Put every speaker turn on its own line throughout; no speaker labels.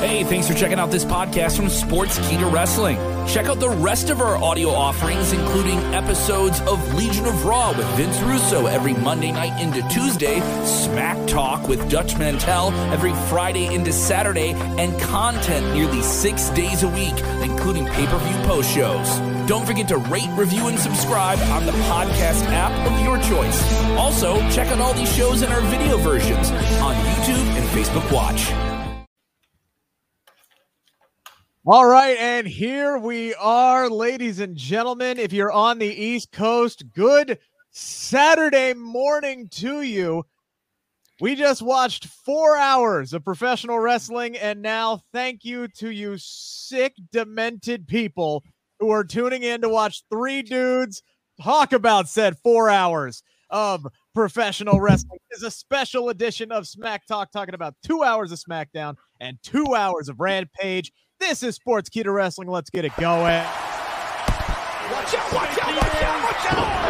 Hey, thanks for checking out this podcast from Sportskeeda Wrestling. Check out the rest of our audio offerings, including episodes of Legion of Raw with Vince Russo every Monday night into Tuesday, Smack Talk with Dutch Mantell every Friday into Saturday, and content nearly six days a week, including pay per view post shows. Don't forget to rate, review, and subscribe on the podcast app of your choice. Also, check out all these shows in our video versions on YouTube and Facebook Watch.
All right, and here we are, ladies and gentlemen. If you're on the East Coast, good Saturday morning to you. We just watched four hours of professional wrestling, and now thank you to you sick, demented people who are tuning in to watch three dudes talk about said four hours of professional wrestling. This is a special edition of Smack Talk, talking about two hours of SmackDown and two hours of Rampage. This is Sportskeeda Wrestling. Let's get it going.
Watch out, watch out, watch out, watch out.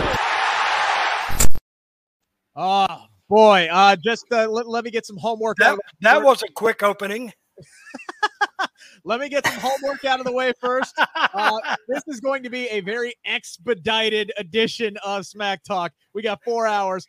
Oh boy, uh, just uh, let, let me get some homework.
That,
out
that was a quick opening.
let me get some homework out of the way first. Uh, this is going to be a very expedited edition of Smack Talk. We got four hours.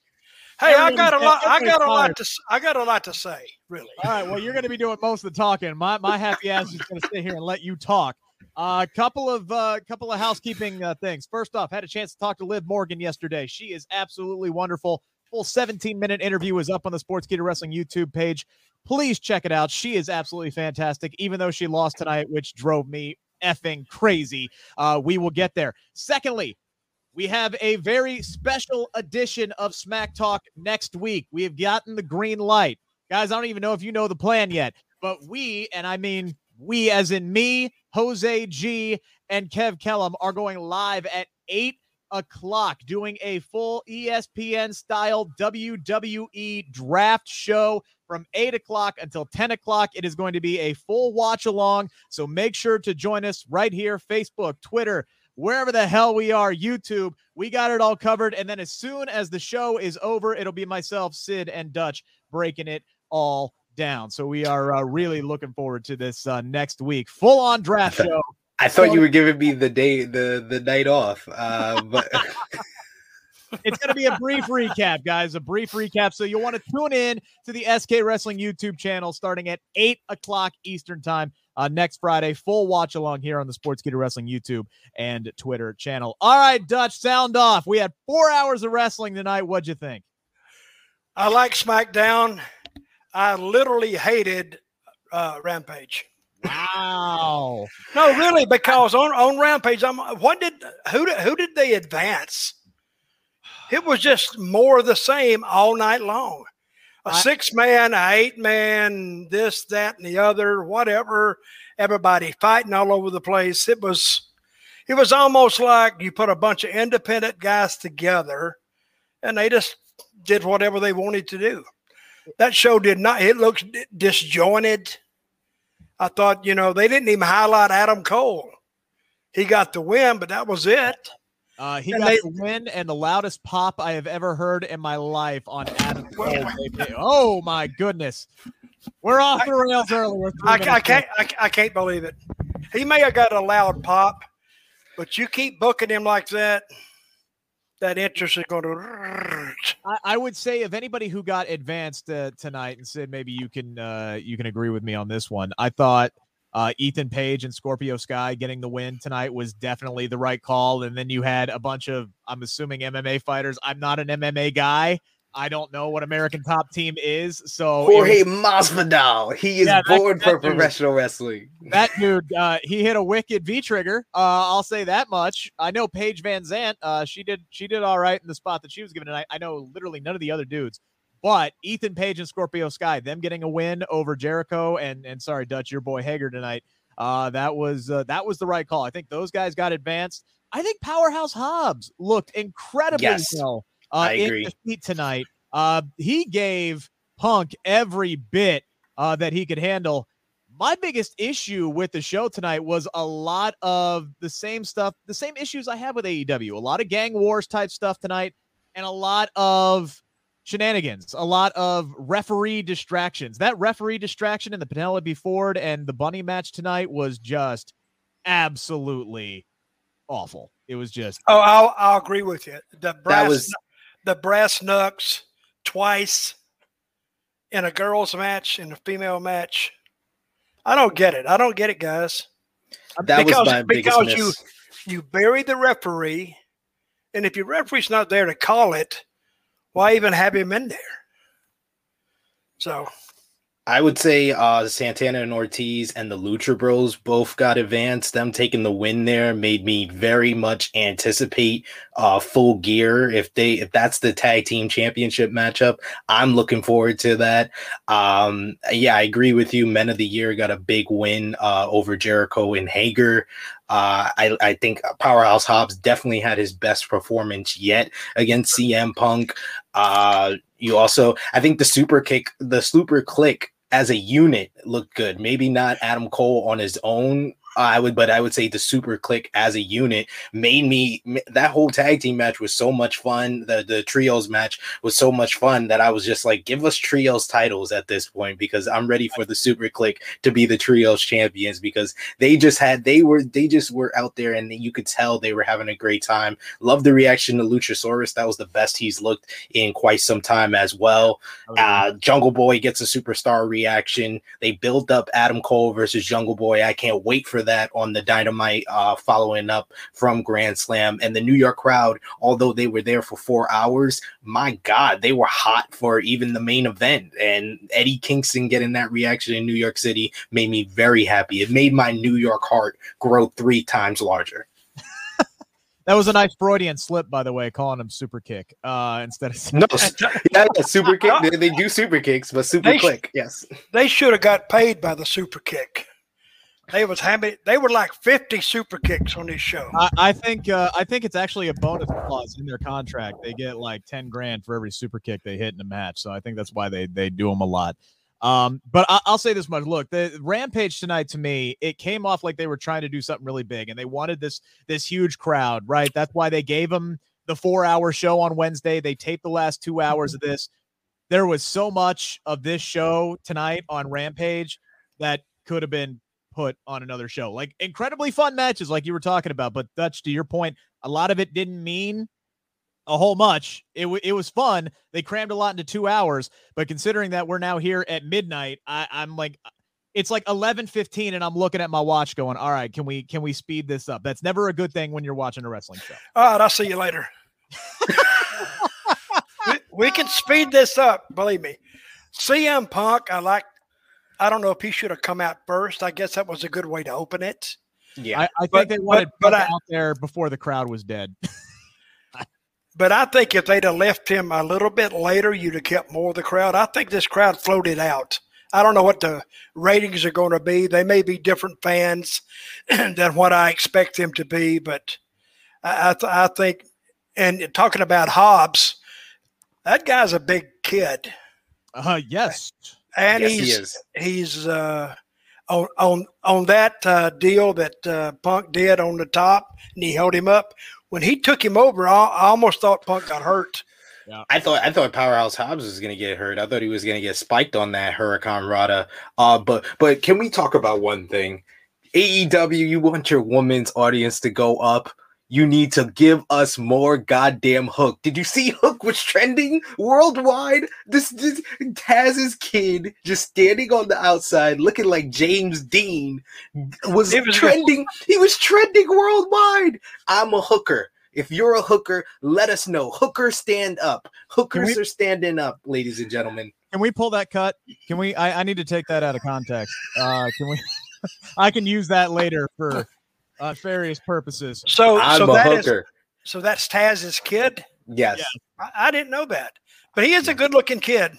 Hey, I got a lot. I got a lot to. I got a lot to say. Really.
All right. Well, you're going to be doing most of the talking. My my happy ass is going to sit here and let you talk. A uh, couple of uh, couple of housekeeping uh, things. First off, had a chance to talk to Liv Morgan yesterday. She is absolutely wonderful. Full 17 minute interview is up on the Sports Sportskeeda Wrestling YouTube page. Please check it out. She is absolutely fantastic. Even though she lost tonight, which drove me effing crazy. Uh, we will get there. Secondly, we have a very special edition of Smack Talk next week. We have gotten the green light. Guys, I don't even know if you know the plan yet, but we, and I mean we as in me, Jose G, and Kev Kellum, are going live at 8 o'clock doing a full ESPN style WWE draft show from 8 o'clock until 10 o'clock. It is going to be a full watch along. So make sure to join us right here Facebook, Twitter, wherever the hell we are, YouTube. We got it all covered. And then as soon as the show is over, it'll be myself, Sid, and Dutch breaking it all down. So we are uh, really looking forward to this uh, next week. Full on draft show.
I thought you were giving me the day, the the night off, uh, but
It's going to be a brief recap, guys. A brief recap. So you'll want to tune in to the SK Wrestling YouTube channel starting at 8 o'clock Eastern Time uh, next Friday. Full watch along here on the Sportskeeda Wrestling YouTube and Twitter channel. All right, Dutch, sound off. We had four hours of wrestling tonight. What'd you think?
I like SmackDown. I literally hated uh, Rampage.
Wow.
No, really, because on, on Rampage, I'm what did who did who did they advance? It was just more of the same all night long. A
I-
six man, a eight man, this, that, and the other, whatever. Everybody fighting all over the place. It was it was almost like you put a bunch of independent guys together and they just did whatever they wanted to do. That show did not it looks disjointed. I thought, you know, they didn't even highlight Adam Cole. He got the win, but that was it.
Uh, he
And
got
they-
the win and the loudest pop I have ever heard in my life on Adam Cole. Oh my goodness. We're off the rails early. We're
I, I can't I, I can't believe it. He may have got a loud pop, but you keep booking him like that, that interest is going to.
I, I would say if anybody who got advanced uh, tonight and said maybe you can uh, you can agree with me on this one. I thought uh, Ethan Page and Scorpio Sky getting the win tonight was definitely the right call. And then you had a bunch of I'm assuming MMA fighters. I'm not an MMA guy. I don't know what American Top Team is. So
Jorge
was,
Masvidal. He is
Yeah,
born for
dude.
professional wrestling.
that dude, uh, he hit a wicked V trigger. Uh, I'll say that much. I know Paige VanZant. Uh, she did she did all right in the spot that she was given tonight. I know literally none of the other dudes. But Ethan Page and Scorpio Sky, them getting a win over Jericho and and sorry Dutch, your boy Hager tonight. Uh, that was uh, that was the right call. I think those guys got advanced. I think Powerhouse Hobbs looked incredibly
Yes,
well uh,
I
in defeat tonight. Uh, he gave Punk every bit uh, that he could handle. My biggest issue with the show tonight was a lot of the same stuff, the same issues I have with AEW. A lot of gang wars type stuff tonight, and a lot of shenanigans, a lot of referee distractions. That referee distraction in the Penelope Ford and the Bunny match tonight was just absolutely awful. It was just
Oh, I'll, I'll agree with you. The brass,
was-
the brass knucks twice in a girls' match and a female match. I don't get it. I don't get it, guys.
That
because
was my biggest
because
miss.
you you bury the referee, and if your referee's not there to call it, why even have him in there? So
I would say uh, Santana and Ortiz and the Lucha Bros both got advanced. Them taking the win there made me very much anticipate uh, full gear. If they if that's the tag team championship matchup, I'm looking forward to that. Um, yeah, I agree with you. Men of the Year got a big win uh, over Jericho and Hager. Uh, I, I think Powerhouse Hobbs definitely had his best performance yet against CM Punk. Uh, you also, I think the super kick, the Super Kliq as a unit looked good. Maybe not Adam Cole on his own. I would, but I would say the Super Kliq as a unit made me that whole tag team match was so much fun. The the trios match was so much fun that I was just like, give us trios titles at this point because I'm ready for the Super Kliq to be the trios champions because they just had they were they just were out there and you could tell they were having a great time. Love the reaction to Luchasaurus. That was the best he's looked in quite some time as well. Uh, Jungle Boy gets a superstar reaction. They built up Adam Cole versus Jungle Boy. I can't wait for that on the Dynamite uh, following up from Grand Slam. And the New York crowd, although they were there for four hours, my God, they were hot for even the main event. And Eddie Kingston getting that reaction in New York City made me very happy. It made my New York heart grow three times larger.
that was a nice Freudian slip, by the way, calling him super kick uh, instead of
No, yeah, yeah, super kick. They, they do super kicks, but super
They sh-
click, yes.
they should have got paid by the super kick. They was having they were like fifty super kicks on this show.
I, I think uh, I think it's actually a bonus clause in their contract. They get like ten grand for every super kick they hit in a match. So I think that's why they they do them a lot. Um, but I, I'll say this much: look, the Rampage tonight to me, it came off like they were trying to do something really big, and they wanted this this huge crowd, right? That's why they gave them the four hour show on Wednesday. They taped the last two hours of this. There was so much of this show tonight on Rampage that could have been put on another show. Like incredibly fun matches, like you were talking about. But Dutch, to your point, a lot of it didn't mean a whole much. It, w- it was fun. They crammed a lot into two hours. But considering that we're now here at midnight, I, I'm like, uh, it's like 11:15, and I'm looking at my watch, going, "All right, can we can we speed this up?" That's never a good thing when you're watching a wrestling show.
All right, I'll see you later. we, we can speed this up, believe me. CM Punk, I like. I don't know if he should have come out first. I guess that was a good way to open it.
Yeah.
I, I think
But-
they wanted
but
Punk
I-
out there before the crowd was dead.
But I think if they'd have left him a little bit later, you'd have kept more of the crowd. I think this crowd floated out. I don't know what the ratings are going to be. They may be different fans than what I expect them to be, but I, I, th- I think, and talking about Hobbs, that guy's a big kid,
Uh, yes.
And
yes, he
he's
is.
he's uh, on on on that uh, deal that uh, Punk did on the top, and he held him up. When he took him over, I, I almost thought Punk got hurt. Yeah.
I thought I thought Powerhouse Hobbs was gonna get hurt. I thought he was gonna get spiked on that Huracanrana. Uh, but but can we talk about one thing? AEW, you want your women's audience to go up. You need to give us more goddamn Hook. Did you see Hook was trending worldwide? This, this Taz's kid just standing on the outside looking like James Dean was,
was-
trending. He was trending worldwide. I'm a hooker. If you're a hooker, let us know. Hooker stand up. Hookers
we-
are standing up, ladies and gentlemen.
Can we pull that cut? Can we? I, I need to take that out of context. Uh, can we? I can use that later for uh, various purposes.
So,
I'm
so
a
that is
hooker.
so that's Taz's kid.
yes,
I, I didn't know that, but he is a good-looking kid.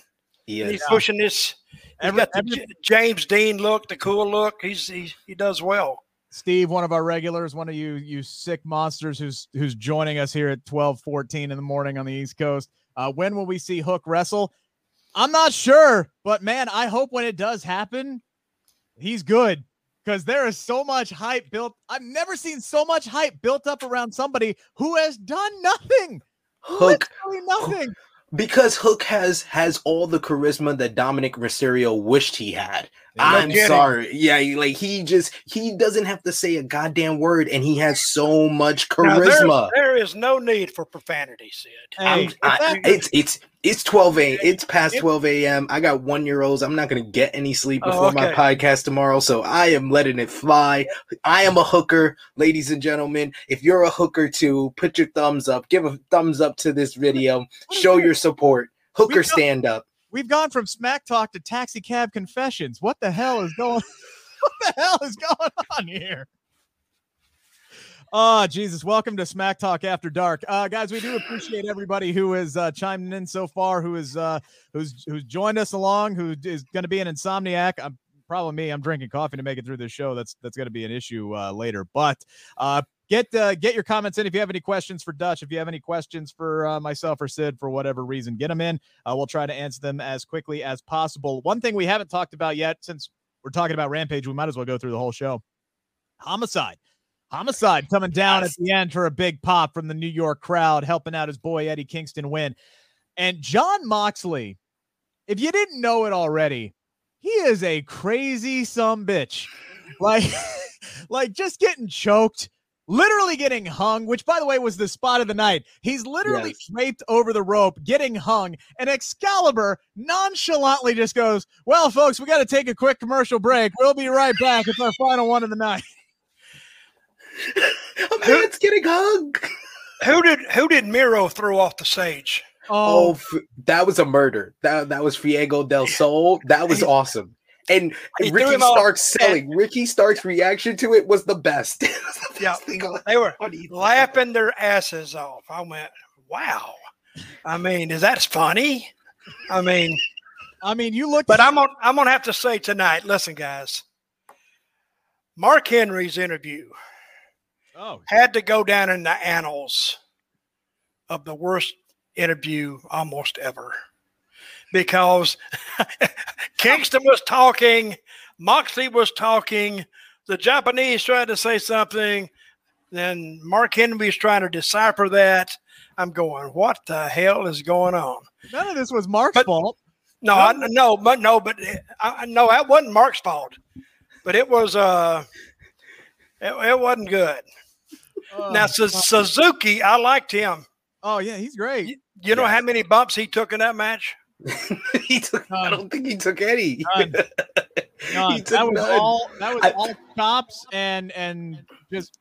he is.
he's pushing this. He's
Every-
got the
every-
J- James Dean look, the cool look. He's he, he does well.
Steve, one of our regulars, one of you you sick monsters who's who's joining us here at 12 14 in the morning on the East Coast. Uh, when will we see Hook wrestle? I'm not sure, but man, I hope when it does happen, he's good because there is so much hype built. I've never seen so much hype built up around somebody who has done nothing.
Hook
Literally nothing.
because Hook has has all the charisma that Dominik Mysterio wished he had.
No
I'm
kidding.
sorry. Yeah, like he just he doesn't have to say a goddamn word, and he has so much
Now, there-
charisma.
there is no need for profanity, Sid.
Hey,
I'm- I- it's it's it's 12 a it's past
It-
12 a.m. I got one year olds. I'm not gonna get any sleep
Oh,
before my podcast tomorrow, so I am letting it fly. I am a hooker, ladies and gentlemen. If you're a hooker too, put your thumbs up. Give a thumbs up to this video. Show your support. Hooker stand up.
We've gone from smack talk to taxi cab confessions. What the hell is going what the hell is going on here? Oh, Jesus. Welcome to Smack Talk After Dark. Uh, guys, we do appreciate everybody who has uh, chimed in so far, who is uh, who's who's joined us along, who is going to be an insomniac. I'm probably me. I'm drinking coffee to make it through this show. That's that's going to be an issue uh, later. But uh, get uh, get your comments in if you have any questions for Dutch. If you have any questions for uh, myself or Sid for whatever reason, get them in. Uh, we'll try to answer them as quickly as possible. One thing we haven't talked about yet, since we're talking about Rampage, we might as well go through the whole show. Homicide. Homicide coming down at the end for a big pop from the New York crowd, helping out his boy Eddie Kingston win. And Jon Moxley, if you didn't know it already, he is a crazy some bitch. Like, like just getting choked, literally getting hung, which by the way was the spot of the night. He's literally
Yes.
draped over the rope, getting hung, and Excalibur nonchalantly just goes, Well, folks, we got to take a quick commercial break. We'll be right back. It's our final one of the night.
A man's getting hugged.
Who did who did Miro throw off the stage?
Oh,
Oh,
f- that was a murder. That that was Fuego del Sol. That was awesome. And
He
Ricky
him
Starks' selling. Ricky Starks' reaction to it was the best. Was the
Yeah.
best thing
They were
on
laughing their asses off. I went, wow. I mean, is that funny? I mean,
I mean, you look,
but I'm gonna I'm gonna have to say tonight. Listen, guys. Mark Henry's interview
oh,
had to go down in the annals of the worst interview almost ever because Kingston was talking, Moxley was talking, the Japanese tried to say something, then Mark Henry was trying to decipher that. I'm going, what the hell is going on?
none of this was Mark's
But-
fault.
No, I, no, but no, but I, I- no, that wasn't Mark's fault, but it was uh, it, it wasn't good.
Oh,
now Su- Suzuki, I liked him.
oh yeah, he's great.
You, you know
Yes.
how many bumps he took in that match?
he took. I don't think he took any.
None. None.
He took
that was
none.
all. That was
I-
all chops and and just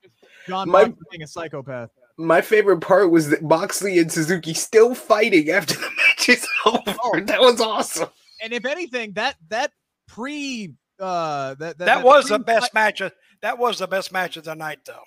John
My-
Moxley being a psychopath.
My favorite part was that Moxley and Suzuki still fighting after the match is over.
Oh.
That was awesome.
And if anything, that that pre uh that
That, was the best match. Of, that was the best match of the night, though.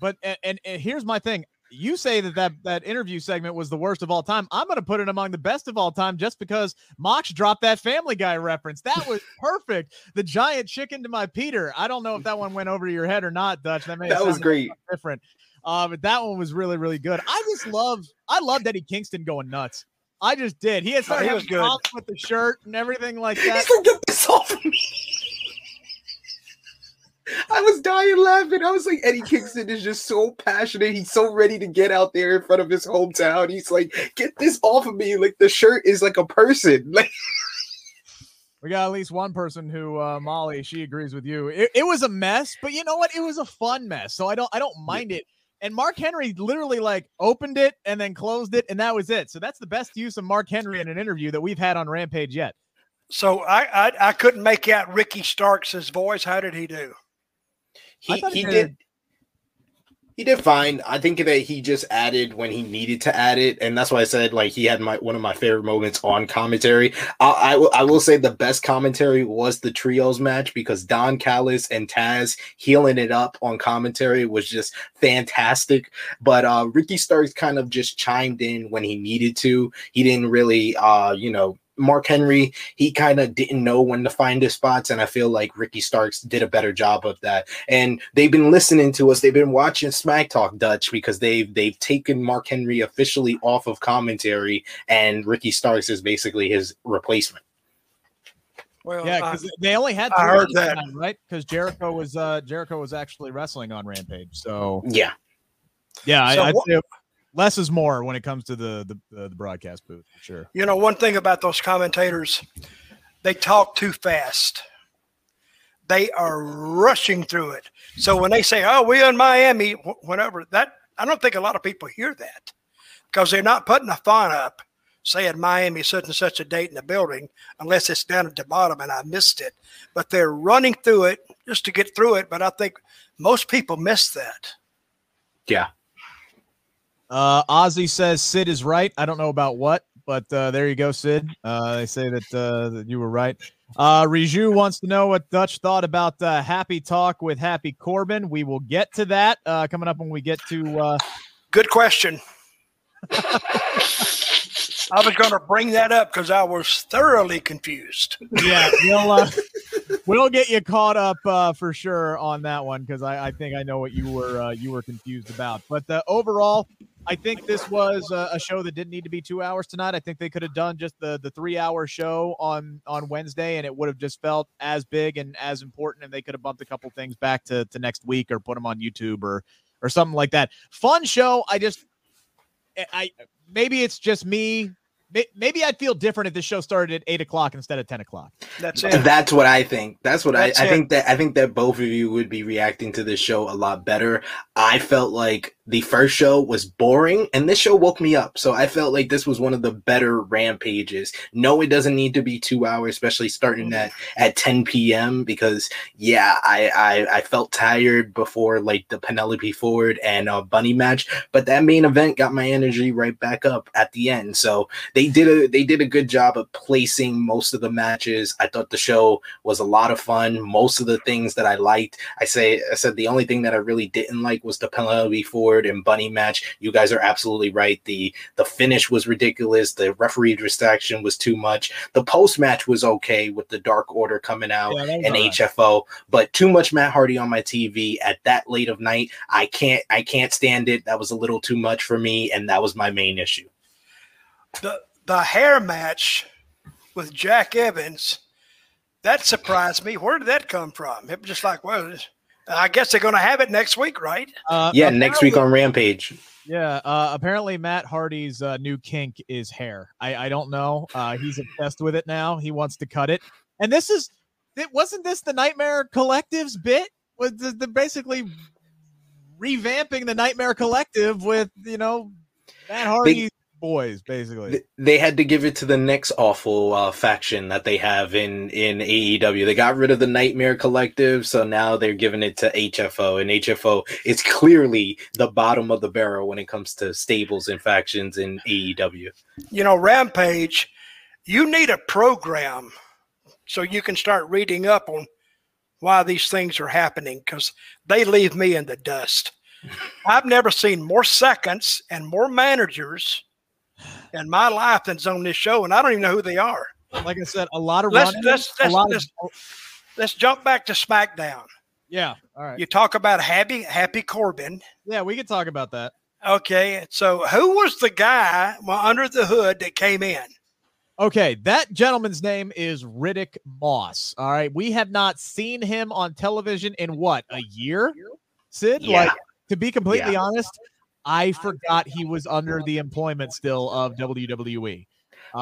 But and, and, and here's my thing. You say that, that that interview segment was the worst of all time. I'm going to put it among the best of all time just because Mox dropped that Family Guy reference. That was perfect. The giant chicken to my Peter. I don't know if that one went over your head or not, Dutch. That,
That was great.
different. Uh, but that one was really, really good. I just love, I loved Eddie Kingston going nuts. I just did. He had started
he was
having
good.
problems with the shirt and everything like that.
He's like, get this off of me. I was dying laughing. I was like, Eddie Kingston is just so passionate. He's so ready to get out there in front of his hometown. He's like, get this off of me. Like the shirt is like a person. Like
We got at least one person who uh, Molly, she agrees with you. It, it was a mess, but you know what? It was a fun mess, so I don't I don't mind it. And Mark Henry literally like opened it and then closed it, and that was it. So that's the best use of Mark Henry in an interview that we've had on Rampage yet.
So I, I I couldn't make out Ricky Starks' voice. How did he do?
He, he did He did fine. I think that he just added when he needed to add it, and that's why I said like he had my one of my favorite moments on commentary. I, I, will, I will say the best commentary was the trios match because Don Callis and Taz heeling it up on commentary was just fantastic. But uh, Ricky Starks kind of just chimed in when he needed to. He didn't really, uh, you know, Mark Henry, he kind of didn't know when to find his spots. And I feel like Ricky Starks did a better job of that. And they've been listening to us. They've been watching Smack Talk Dutch because they've they've taken Mark Henry officially off of commentary, and Ricky Starks is basically his replacement.
Well, yeah, because they only had
I heard that
time, right? Because Jericho was uh Jericho was actually wrestling on Rampage. So
yeah,
yeah, so I, would say less is more when it comes to the the, uh, the broadcast booth for sure.
You know, one thing about those commentators, they talk too fast. They are rushing through it. So when they say, "Oh, we're in Miami," whatever that I don't think a lot of people hear that because they're not putting a font up saying Miami such and such a date in the building unless it's down at the bottom and I missed it. But they're running through it just to get through it. But I think most people miss that.
Yeah.
Uh, Ozzy says Sid is right. I don't know about what, but uh, there you go, Sid. Uh, they say that, uh, that you were right. Uh, Riju wants to know what Dutch thought about uh, Happy Talk with Happy Corbin. We will get to that uh, coming up when we get to. Uh...
Good question. I was going to bring that up because I was thoroughly confused.
Yeah, we'll uh, we'll get you caught up uh, for sure on that one because I, I, think I know what you were uh, you were confused about. But uh, overall, I think this was a, a, show that didn't need to be two hours tonight. I think they could have done just the the three hour show on on Wednesday, and it would have just felt as big and as important. And they could have bumped a couple things back to to next week or put them on YouTube or or something like that. Fun show. I just eh, I maybe it's just me maybe I'd feel different if the show started at eight o'clock instead of ten o'clock.
That's it. That's what I think. That's what That's I, I think that I think that both of you would be reacting to this show a lot better. I felt like the first show was boring and this show woke me up. So I felt like this was one of the better rampages. No, it doesn't need to be two hours, especially starting at, at 10 p.m. because yeah, I, I, I felt tired before like the Penelope Ford and uh, Bunny match, but that main event got my energy right back up at the end. So they did a, they did a good job of placing most of the matches. I thought the show was a lot of fun. Most of the things that I liked, I say, I said the only thing that I really didn't like was the Penelope Ford and Bunny match. You guys are absolutely right. The the finish was ridiculous. The referee distraction was too much. The post match was okay with the Dark Order coming out yeah, and right. HFO, but too much Matt Hardy on my TV at that late of night. I can't I can't stand it. That was a little too much for me, and that was my main issue.
The the hair match with Jack Evans that surprised me. Where did that come from? It was just like, well, I guess they're going to have it next week, right?
Uh, yeah, next week on Rampage.
Yeah, uh, apparently Matt Hardy's uh, new kink is hair. I, I don't know. Uh, he's obsessed with it now. He wants to cut it. And this is, it wasn't this the Nightmare Collective's bit? Was the, the basically revamping the Nightmare Collective with you know Matt Hardy boys, basically.
They had to give it to the next awful uh, faction that they have in in AEW. They got rid of the Nightmare Collective, so now they're giving it to HFO, and HFO is clearly the bottom of the barrel when it comes to stables and factions in AEW.
You know, Rampage, you need a program so you can start reading up on why these things are happening because they leave me in the dust. I've never seen more seconds and more managers in my life that's on this show, and I don't even know who they are.
Like I said, a lot of
let's let's let's, let's, of... let's jump back to SmackDown.
Yeah, all right.
You talk about Happy Happy Corbin.
Yeah, we could talk about that.
Okay, so who was the guy under the hood that came in?
Okay, that gentleman's name is Riddick Moss. All right, we have not seen him on television in what a year, Sid. Yeah. Like to be completely yeah. honest, I forgot he was under the employment still of WWE.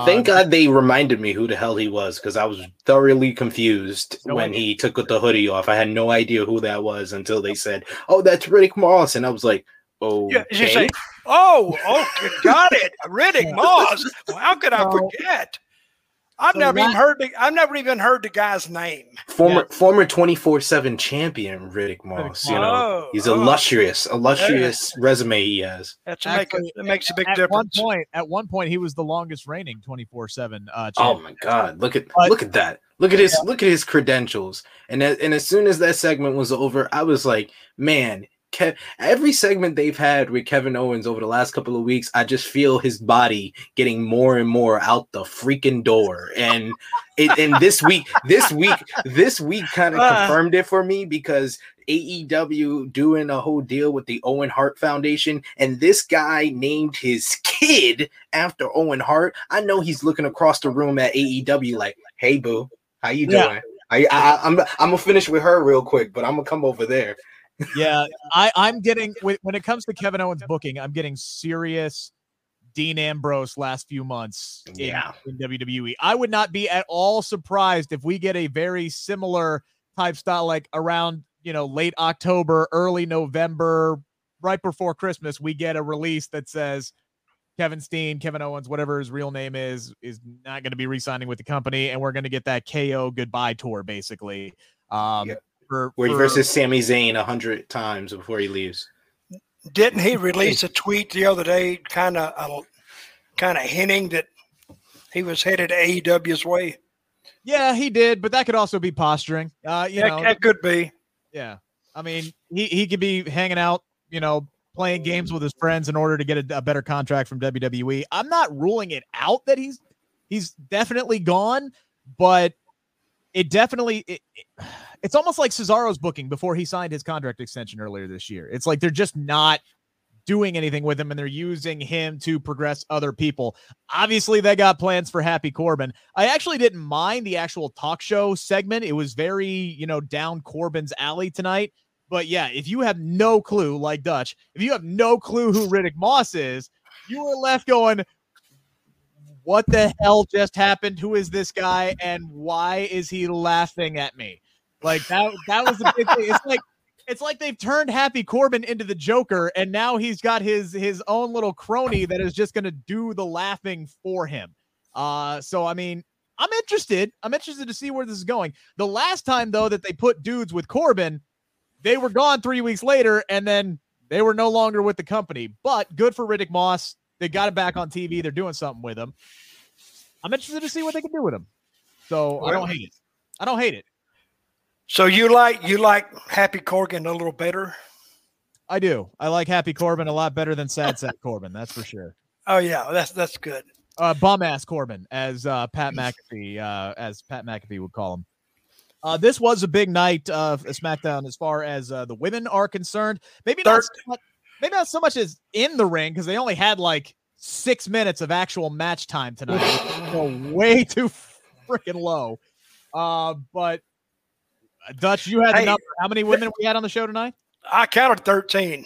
Thank um, God they reminded me who the hell he was because I was thoroughly confused no when he took the hoodie off. I had no idea who that was until they said, "Oh, that's Riddick Moss," and I was like, "Oh, yeah, say,
oh, okay, got it, Riddick Moss." Well, how could I forget? I've
So
never even heard. The, I've never even heard the guy's name.
Former former twenty four seven champion Riddick Moss. You know,
Oh,
he's
oh.
illustrious, illustrious resume he has.
That's a make,
Actually,
it makes a big
at
difference.
one point, at one point, he was the longest reigning 24 seven. Uh,
Oh my God! Look at
But-
look at that! Look at his look at his credentials. And a- and as soon as that segment was over, I was like, man. Kev, every segment they've had with Kevin Owens over the last couple of weeks, I just feel his body getting more and more out the freaking door. And it, and this week, this week, this week kind of
Ah.
confirmed it for me because AEW doing a whole deal with the Owen Hart Foundation, and this guy named his kid after Owen Hart. I know he's looking across the room at AEW like, "Hey, boo, how you
Yeah.
doing?" I, I, I'm I'm gonna finish with her real quick, but I'm gonna come over there.
Yeah, I, I'm getting when it comes to Kevin Owens booking, I'm getting serious Dean Ambrose last few months in,
Yeah.
in WWE. I would not be at all surprised if we get a very similar type style, like around you know late October, early November, right before Christmas, we get a release that says Kevin Steen, Kevin Owens, whatever his real name is, is not going to be re-signing with the company, and we're going to get that KO goodbye tour, basically. Um,
Yeah.
For,
Where
for-
versus Sami Zayn a hundred times before he leaves.
Didn't he release a tweet the other day, kind of, uh, kind of hinting that he was headed AEW's way?
Yeah, he did, but that could also be posturing. Uh, you
that,
know,
that could be.
yeah. I mean, he he could be hanging out, you know, playing games with his friends in order to get a, a better contract from WWE. I'm not ruling it out that he's he's definitely gone, but it definitely it, it- it's almost like Cesaro's booking before he signed his contract extension earlier this year. It's like they're just not doing anything with him and they're using him to progress other people. Obviously, they got plans for Happy Corbin. I actually didn't mind the actual talk show segment. It was very, you know, down Corbin's alley tonight. But yeah, if you have no clue, like Dutch, if you have no clue who Riddick Moss is, you are left going, what the hell just happened? Who is this guy? And why is he laughing at me? Like that that was the big thing. It's like it's like they've turned Happy Corbin into the Joker, and now he's got his his own little crony that is just gonna do the laughing for him. Uh so I mean, I'm interested. I'm interested to see where this is going. The last time though that they put dudes with Corbin, they were gone three weeks later, and then they were no longer with the company. But good for Riddick Moss. They got him back on TV. They're doing something with him. I'm interested to see what they can do with him. So I don't hate it. I don't hate it.
So you like you like Happy Corgan a little better?
I do. I like Happy Corbin a lot better than Sad Sack Corbin. That's for sure.
Oh yeah, that's that's good.
Uh, bum ass Corbin, as uh, Pat McAfee, uh, as Pat McAfee would call him. Uh, this was a big night of SmackDown as far as uh, the women are concerned. Maybe not,
Third-
so much, maybe not so much as in the ring because they only had like six minutes of actual match time tonight. which is, you know, way too freaking low. Uh, but uh, Dutch, you had the number. How many women we had on the show tonight?
I counted thirteen.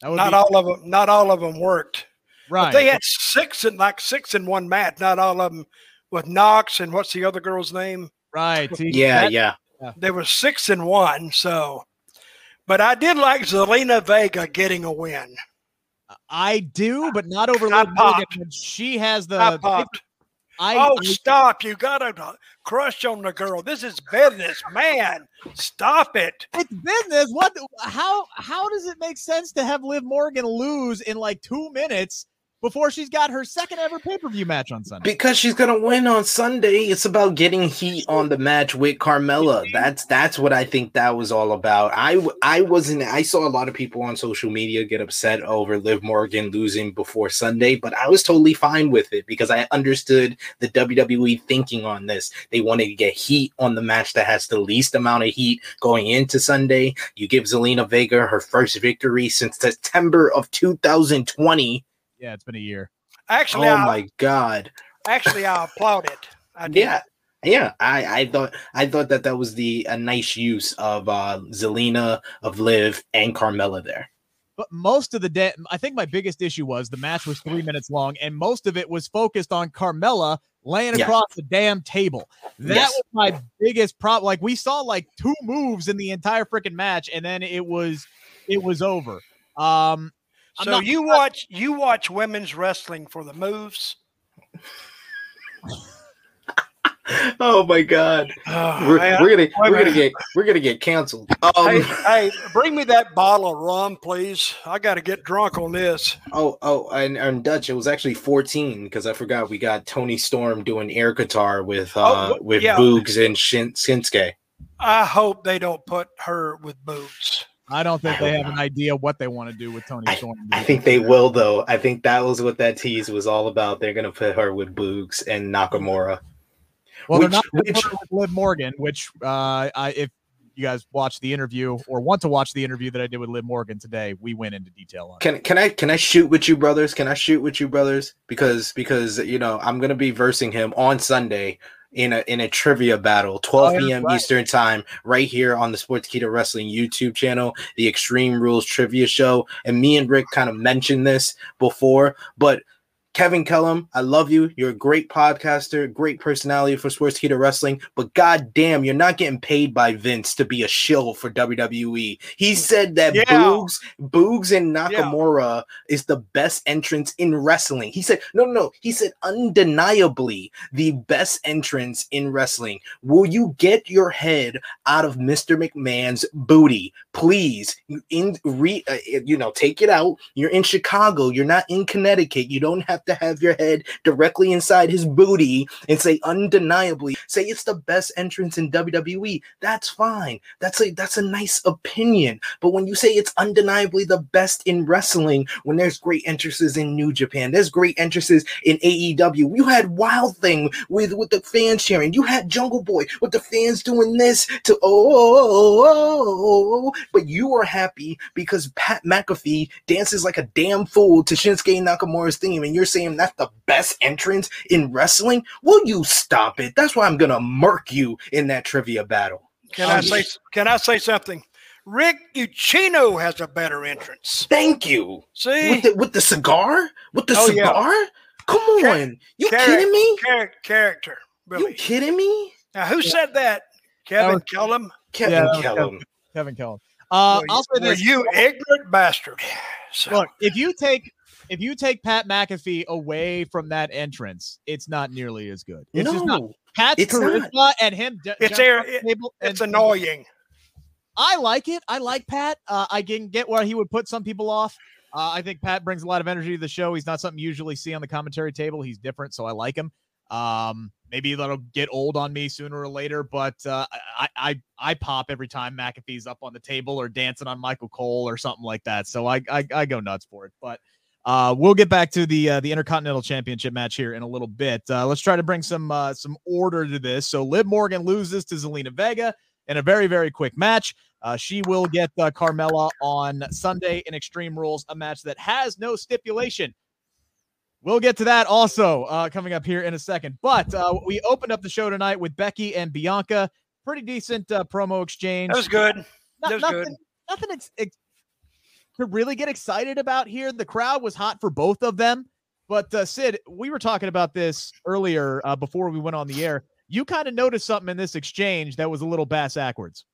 That would
Not
be-
all of them. Not all of them worked.
right.
They had six and like six in one match. Not all of them with Nox and what's the other girl's name?
right.
Yeah,
that-
yeah.
There was six in one. So, but I did like Zelina Vega getting a win.
I do, but not over Liv Morgan. She has the.
I popped.
I,
oh,
I-
stop! You got to crush on the girl. This is business, man. Stop it.
it's business. What? How? How does it make sense to have Liv Morgan lose in like two minutes before she's got her second ever pay per view match on Sunday?
Because she's gonna win on Sunday. It's about getting heat on the match with Carmella. That's that's what I think that was all about. I I wasn't. I saw a lot of people on social media get upset over Liv Morgan losing before Sunday, but I was totally fine with it because I understood the WWE thinking on this. They wanted to get heat on the match that has the least amount of heat going into Sunday. You give Zelina Vega her first victory since September of 2020.
Yeah, it's been a year.
Actually,
Oh
I,
my god.
actually, I applaud it. I did.
Yeah, yeah. I I thought I thought that that was the a nice use of uh Zelina, of Liv, and Carmella there.
But most of the day, I think my biggest issue was the match was three minutes long, and most of it was focused on Carmella laying
Yeah.
across the damn table. That
Yes.
was my biggest problem. Like we saw like two moves in the entire freaking match, and then it was it was over. Um, I'm
So
not-
you watch you watch women's wrestling for the moves.
oh my god,
Oh,
we're,
man.
we're gonna
Wait
we're gonna get we're gonna get canceled. Um,
hey, hey, bring me that bottle of rum, please. I got to get drunk on this.
oh oh, and, and Dutch, it was actually fourteen because I forgot we got Toni Storm doing air guitar with uh
Oh,
with
yeah.
Boogs and Shin- Shinsuke.
I hope they don't put her with boots.
I don't think they have an idea what they want to do with Toni Storm.
I think they will though. I think that was what that tease was all about. They're gonna put her with Boogs and Nakamura.
Well,
Which-
they're not
which-
put her with Liv Morgan, which uh, I, if you guys watch the interview or want to watch the interview that I did with Liv Morgan today, we went into detail on. it.
Can can I can I shoot with you brothers? Can I shoot with you brothers? Because because you know I'm gonna be versing him on Sunday in a in a trivia battle, 12
Oh,
p.m.
right.
Eastern time, right here on the Sportskeeda Wrestling YouTube channel, the Extreme Rules Trivia Show. And me and Rick kind of mentioned this before, but Kevin Kellum, I love you. You're a great podcaster, great personality for Sportskeeda Wrestling, but god damn, you're not getting paid by Vince to be a shill for WWE. He said that
Yeah.
Boogs, Boogs and Nakamura is the best entrance in wrestling. He said, no, no, no. He said undeniably the best entrance in wrestling. Will you get your head out of Mr. McMahon's booty? Please, You in re, uh, you know, take it out. You're in Chicago. You're not in Connecticut. You don't have to have your head directly inside his booty and say undeniably. Say it's the best entrance in WWE. That's fine. That's a that's a nice opinion. But when you say it's undeniably the best in wrestling, when there's great entrances in New Japan, there's great entrances in AEW. You had Wild Thing with with the fans cheering. You had Jungle Boy with the fans doing this to oh, oh, oh, oh. But you are happy because Pat McAfee dances like a damn fool to Shinsuke Nakamura's theme, and you're saying that's the best entrance in wrestling. Will you stop it? That's why I'm gonna murk you in that trivia battle.
Can I say? Can I say something? Rick Ucchino has a better entrance.
Thank you.
See,
With the with the cigar? With the
Oh, yeah.
cigar? Come
Char-
on. You
char-
kidding me?
Char- character,
You kidding me?
Now, who said that? Kevin
was-
Kellum.
Kevin
Yeah, that was
Kellum.
Kevin Kellum. Uh,
Were
I'll say this:
you ignorant bastard? So,
look, if you take if you take Pat McAfee away from that entrance, it's not nearly as good. It's just not.
no,
Pat's
it's
charisma
not.
and him. d-
It's air- it-
table
it's
and-
annoying.
I like it. I like Pat. Uh, I can get where he would put some people off. Uh, I think Pat brings a lot of energy to the show. He's not something you usually see on the commentary table. He's different, so I like him. Um, maybe that'll get old on me sooner or later, but uh, I, I I pop every time McAfee's up on the table or dancing on Michael Cole or something like that. So I I, I go nuts for it. But uh, we'll get back to the uh, the Intercontinental Championship match here in a little bit. Uh, let's try to bring some uh, some order to this. So Liv Morgan loses to Zelina Vega in a very very quick match. Uh, she will get uh, Carmella on Sunday in Extreme Rules, a match that has no stipulation. We'll get to that also uh, coming up here in a second. But uh, we opened up the show tonight with Becky and Bianca. Pretty decent uh, promo exchange.
That was good.
Not-
that was
nothing,
good.
nothing ex- ex- to really get excited about here. The crowd was hot for both of them. But uh, Sid, we were talking about this earlier uh, before we went on the air. You kind of noticed something in this exchange that was a little bass backwards.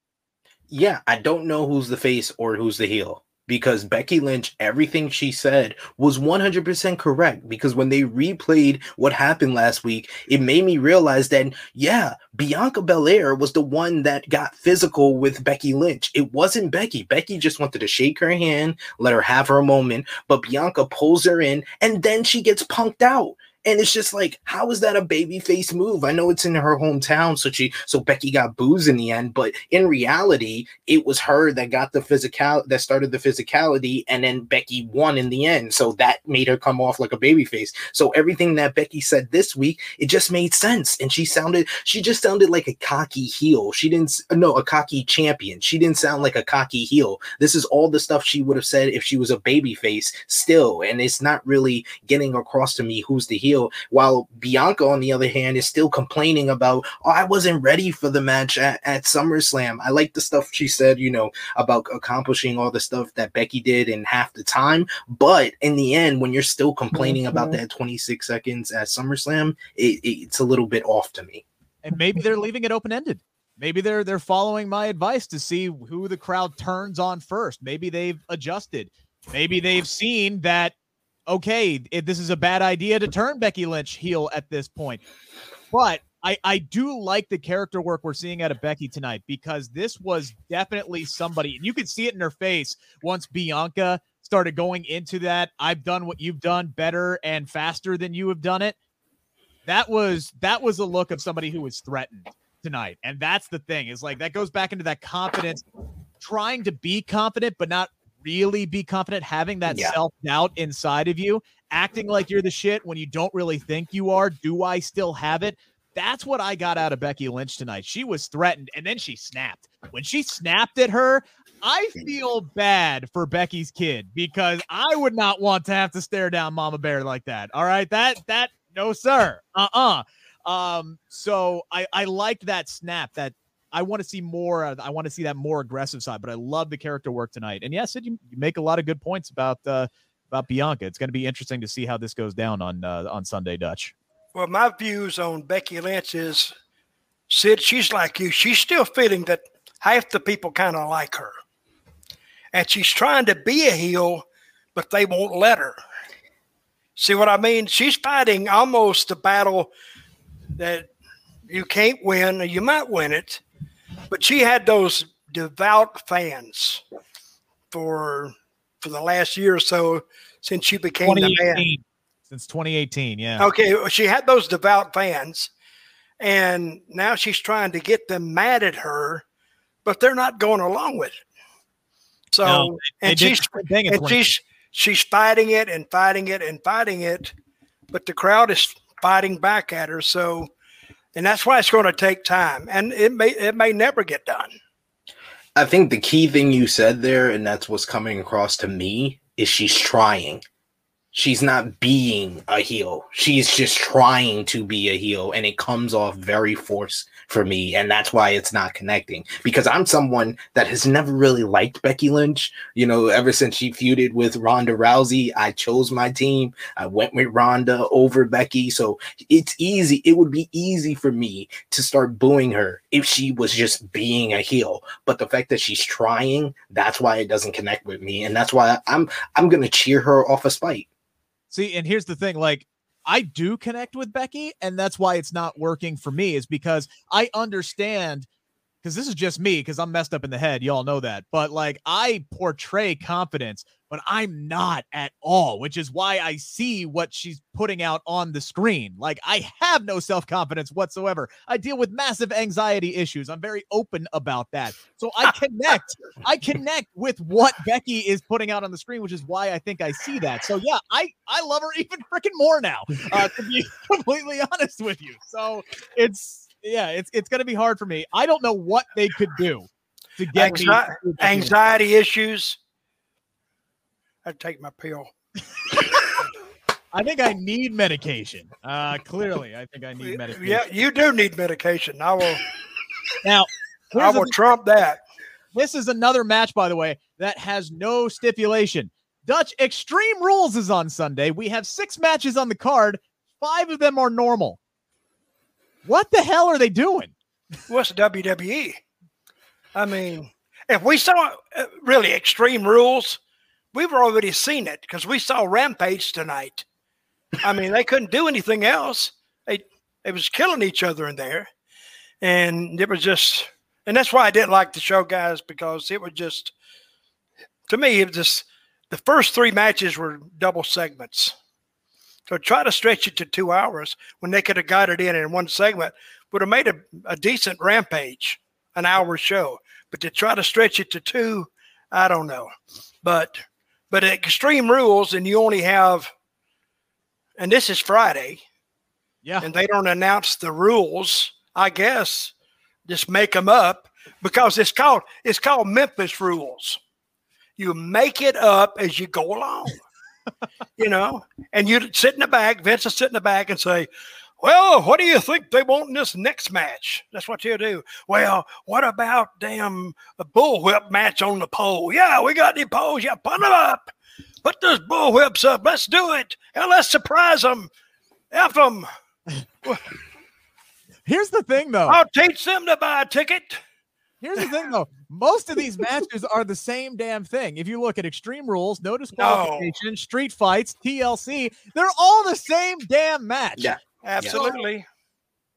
Yeah, I don't know who's the face or who's the heel because Becky Lynch, everything she said was 100% correct. Because when they replayed what happened last week, it made me realize that, yeah, Bianca Belair was the one that got physical with Becky Lynch. It wasn't Becky. Becky just wanted to shake her hand, let her have her moment, but Bianca pulls her in and then she gets punked out. And it's just like, how is that a babyface move? I know it's in her hometown, so she so Becky got booze in the end, but in reality, it was her that got the physical that started the physicality, and then Becky won in the end. So that made her come off like a babyface. So everything that Becky said this week, it just made sense. And she sounded, she just sounded like a cocky heel. She didn't no, a cocky champion. She didn't sound like a cocky heel. This is all the stuff she would have said if she was a babyface still. And it's not really getting across to me who's the heel. While Bianca, on the other hand, is still complaining about, oh, I wasn't ready for the match at, at SummerSlam. I like the stuff she said, you know, about accomplishing all the stuff that Becky did in half the time. But in the end, when you're still complaining about mm-hmm. that 26 seconds at SummerSlam, it, it's a little bit off to me.
and maybe they're leaving it open ended. Maybe they're they're following my advice to see who the crowd turns on first. Maybe they've adjusted. Maybe they've seen that okay, it, this is a bad idea to turn Becky Lynch heel at this point. But I, I do like the character work we're seeing out of Becky tonight because this was definitely somebody, and you could see it in her face once Bianca started going into that. I've done what you've done better and faster than you have done it. That was that was a look of somebody who was threatened tonight. And that's the thing is like that goes back into that confidence, trying to be confident, but not really be confident, having that
Yeah.
self doubt inside of you, acting like you're the shit when you don't really think you are. Do I still have it? That's what I got out of Becky Lynch tonight. She was threatened and then she snapped. When she snapped at her, I feel bad for Becky's kid because I would not want to have to stare down Mama Bear like that. All right. That, that, no, sir. Uh uh Um, so I, I liked that snap that I want to see more. I want to see that more aggressive side, but I love the character work tonight. And yes, Sid, you, you make a lot of good points about, uh, about Bianca. It's going to be interesting to see how this goes down on, uh, on Sunday, Dutch.
Well, my views on Becky Lynch is, Sid, she's like you. She's still feeling that half the people kind of like her. And she's trying to be a heel, but they won't let her. See what I mean? She's fighting almost a battle that you can't win, or you might win it. But she had those devout fans for for the last year or so since she became the man.
Since 2018. Yeah.
Okay, well, she had those devout fans, and now she's trying to get them mad at her, but they're not going along with it. So,
No, They
and she's
the same thing in
and she's she's fighting it and fighting it and fighting it, but the crowd is fighting back at her. So, and that's why it's going to take time, and it may it may never get done.
I think the key thing you said there, and that's what's coming across to me, is she's trying. She's not being a heel. She's just trying to be a heel, and it comes off very forced for me, and that's why it's not connecting. Because I'm someone that has never really liked Becky Lynch. You know, ever since she feuded with Ronda Rousey, I chose my team. I went with Ronda over Becky, so it's easy. It would be easy for me to start booing her if she was just being a heel but the fact that she's trying that's why it doesn't connect with me and that's why i'm i'm gonna cheer her off a spite
See, and here's the thing like, I do connect with Becky, and that's why it's not working for me, is because I understand. Because this is just me, because I'm messed up in the head. Y'all know that. But like, I portray confidence, but I'm not at all, which is why I see what she's putting out on the screen. Like, I have no self confidence whatsoever. I deal with massive anxiety issues. I'm very open about that. So I connect. I connect with what Becky is putting out on the screen, which is why I think I see that. So yeah, I I love her even freaking more now. Uh, to be completely honest with you, so it's yeah, it's it's gonna be hard for me. I don't know what they could do to get me
Anxi- Anxiety issues. I take my pill.
I think I need medication. Uh, clearly, I think I need medication.
Yeah, you do need medication. I will.
Now,
I will trump that.
This is another match, by the way, that has no stipulation. Dutch Extreme Rules is on Sunday. We have six matches on the card. Five of them are normal. What the hell are they doing?
What's WWE? I mean, if we saw uh, really extreme rules, we've already seen it because we saw Rampage tonight. I mean, they couldn't do anything else. They they was killing each other in there, and it was just, and that's why I didn't like the show, guys, because it was just, to me, it was just the first three matches were double segments. So try to stretch it to two hours when they could have got it in in one segment would have made a, a decent rampage, an hour show. But to try to stretch it to two, I don't know. But but at Extreme Rules, and you only have, and this is Friday,
Yeah.
and they don't announce the rules. I guess just make them up because it's called it's called Memphis rules. You make it up as you go along, you know. And you sit in the back, Vince will sit in the back and say, "Well, what do you think they want in this next match?" That's what you do. Well, what about damn a bullwhip match on the pole? Yeah, we got the poles. Yeah, put them up. Put those bullwhips up. Let's do it. And let's surprise them. F them.
Here's the thing, though.
I'll teach them to buy a ticket.
Here's the thing, though. most of these matches are the same damn thing. If you look at Extreme Rules, no disqualification, street fights, TLC, they're all the same damn match.
Yeah.
Absolutely.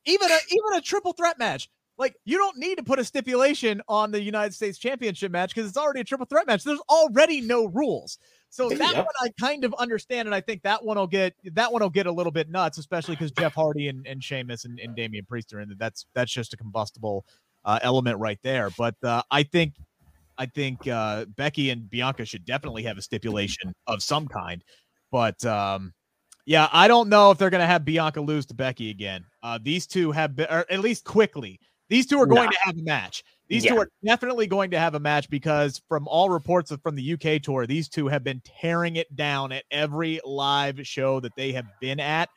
Even a even a triple threat match. Like you don't need to put a stipulation on the United States Championship match because it's already a triple threat match. There's already no rules. So that
Yep.
one I kind of understand, and I think that one will get that one will get a little bit nuts, especially because Jeff Hardy and, and Sheamus and, and Damian Priest are in it. That's that's just a combustible uh, element right there. But uh, I think I think uh, Becky and Bianca should definitely have a stipulation of some kind. But um, yeah, I don't know if they're going to have Bianca lose to Becky again. Uh, these two have been, or at least quickly. These two are going
Nah.
to have a match. These two are definitely going to have a match because, from all reports of, from the UK tour, these two have been tearing it down at every live show that they have been at.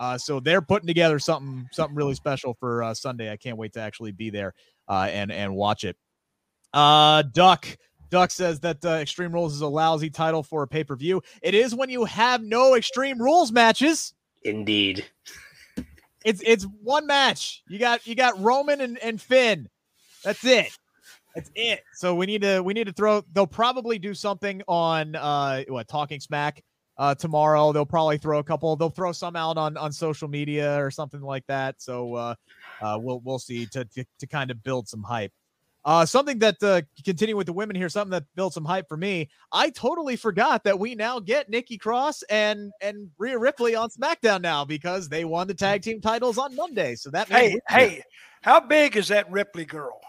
Uh, so they're putting together something something really special for uh, Sunday. I can't wait to actually be there uh, and and watch it. Uh, Duck Duck says that uh, Extreme Rules is a lousy title for a pay per view. It is when you have no Extreme Rules matches.
Indeed.
It's it's one match. You got you got Roman and, and Finn. That's it. That's it. So we need to we need to throw. They'll probably do something on uh what Talking Smack uh tomorrow. They'll probably throw a couple. They'll throw some out on on social media or something like that. So uh, uh we'll we'll see to to, to kind of build some hype. Uh, something that uh, continue with the women here, something that built some hype for me. I totally forgot that we now get Nikki Cross and and Rhea Ripley on SmackDown now because they won the tag team titles on Monday. So that
Hey,
means-
hey, how big is that Ripley girl?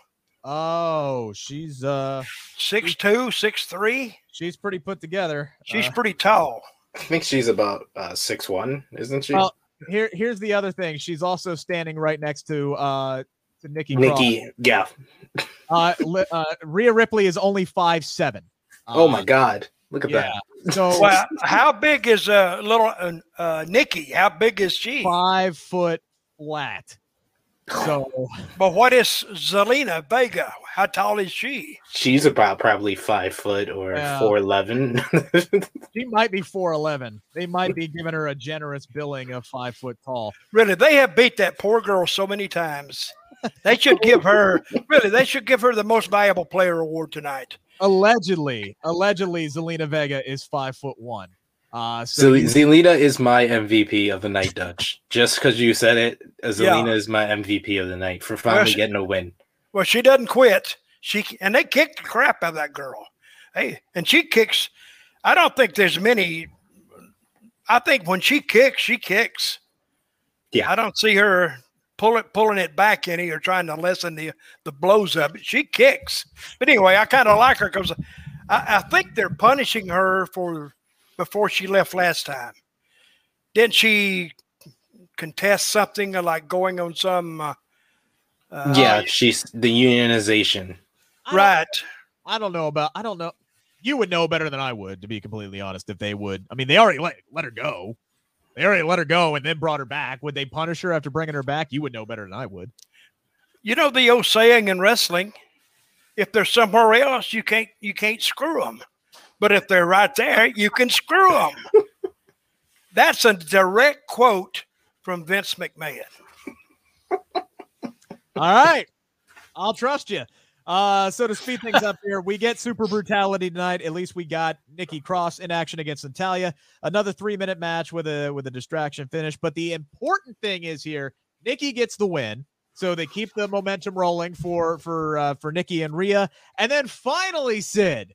oh, she's uh
Six two, six three.
she's pretty put together.
She's
Uh,
pretty tall.
I think she's about uh, six one, isn't she?
Well, here here's the other thing. She's also standing right next to uh to Nikki. Cross.
Yeah.
Uh, uh, Rhea Ripley is only five seven.
oh my God, look at
Yeah.
that.
So
Well, how big is uh, little uh, uh, Nikki? How big is she?
five foot flat. So
But what is Zelina Vega? How tall is she?
She's about probably five foot or
Yeah.
four eleven.
she might be four eleven. They might be giving her a generous billing of five foot tall.
Really, they have beat that poor girl so many times. They should give her really. They should give her the most valuable player award tonight.
Allegedly, allegedly, Zelina Vega is five foot one. Uh, so
Zelina is my MVP of the night, Dutch. Just because you said it, uh, Zelina is my MVP of the night for finally
she-
getting a win.
Well, she doesn't quit. She and they kick the crap out of that girl. Hey, and she kicks. I don't think there's many. I think when she kicks, she kicks.
Yeah.
I don't see her pull it, pulling it back any or trying to lessen the the blows of it. She kicks. But anyway, I kind of like her because I, I think they're punishing her for before she left last time. Didn't she contest something like going on some? Uh, uh,
yeah, she's the unionization.
I don't-
right.
I don't know about. I don't know. You would know better than I would, to be completely honest. If they would, I mean, they already let let her go. They already let her go and then brought her back. Would they punish her after bringing her back? You would know better than I would.
You know the old saying in wrestling: if they're somewhere else, you can't you can't screw them, but if they're right there, you can screw them. That's a direct quote from Vince McMahon.
All right. I'll trust you. Uh, so to speed things up here, we get super brutality tonight. At least we got Nikki Cross in action against Natalya. Another three minute match with a with a distraction finish. But the important thing is here, Nikki gets the win. So they keep the momentum rolling for for uh, for Nikki and Rhea. And then finally, Sid,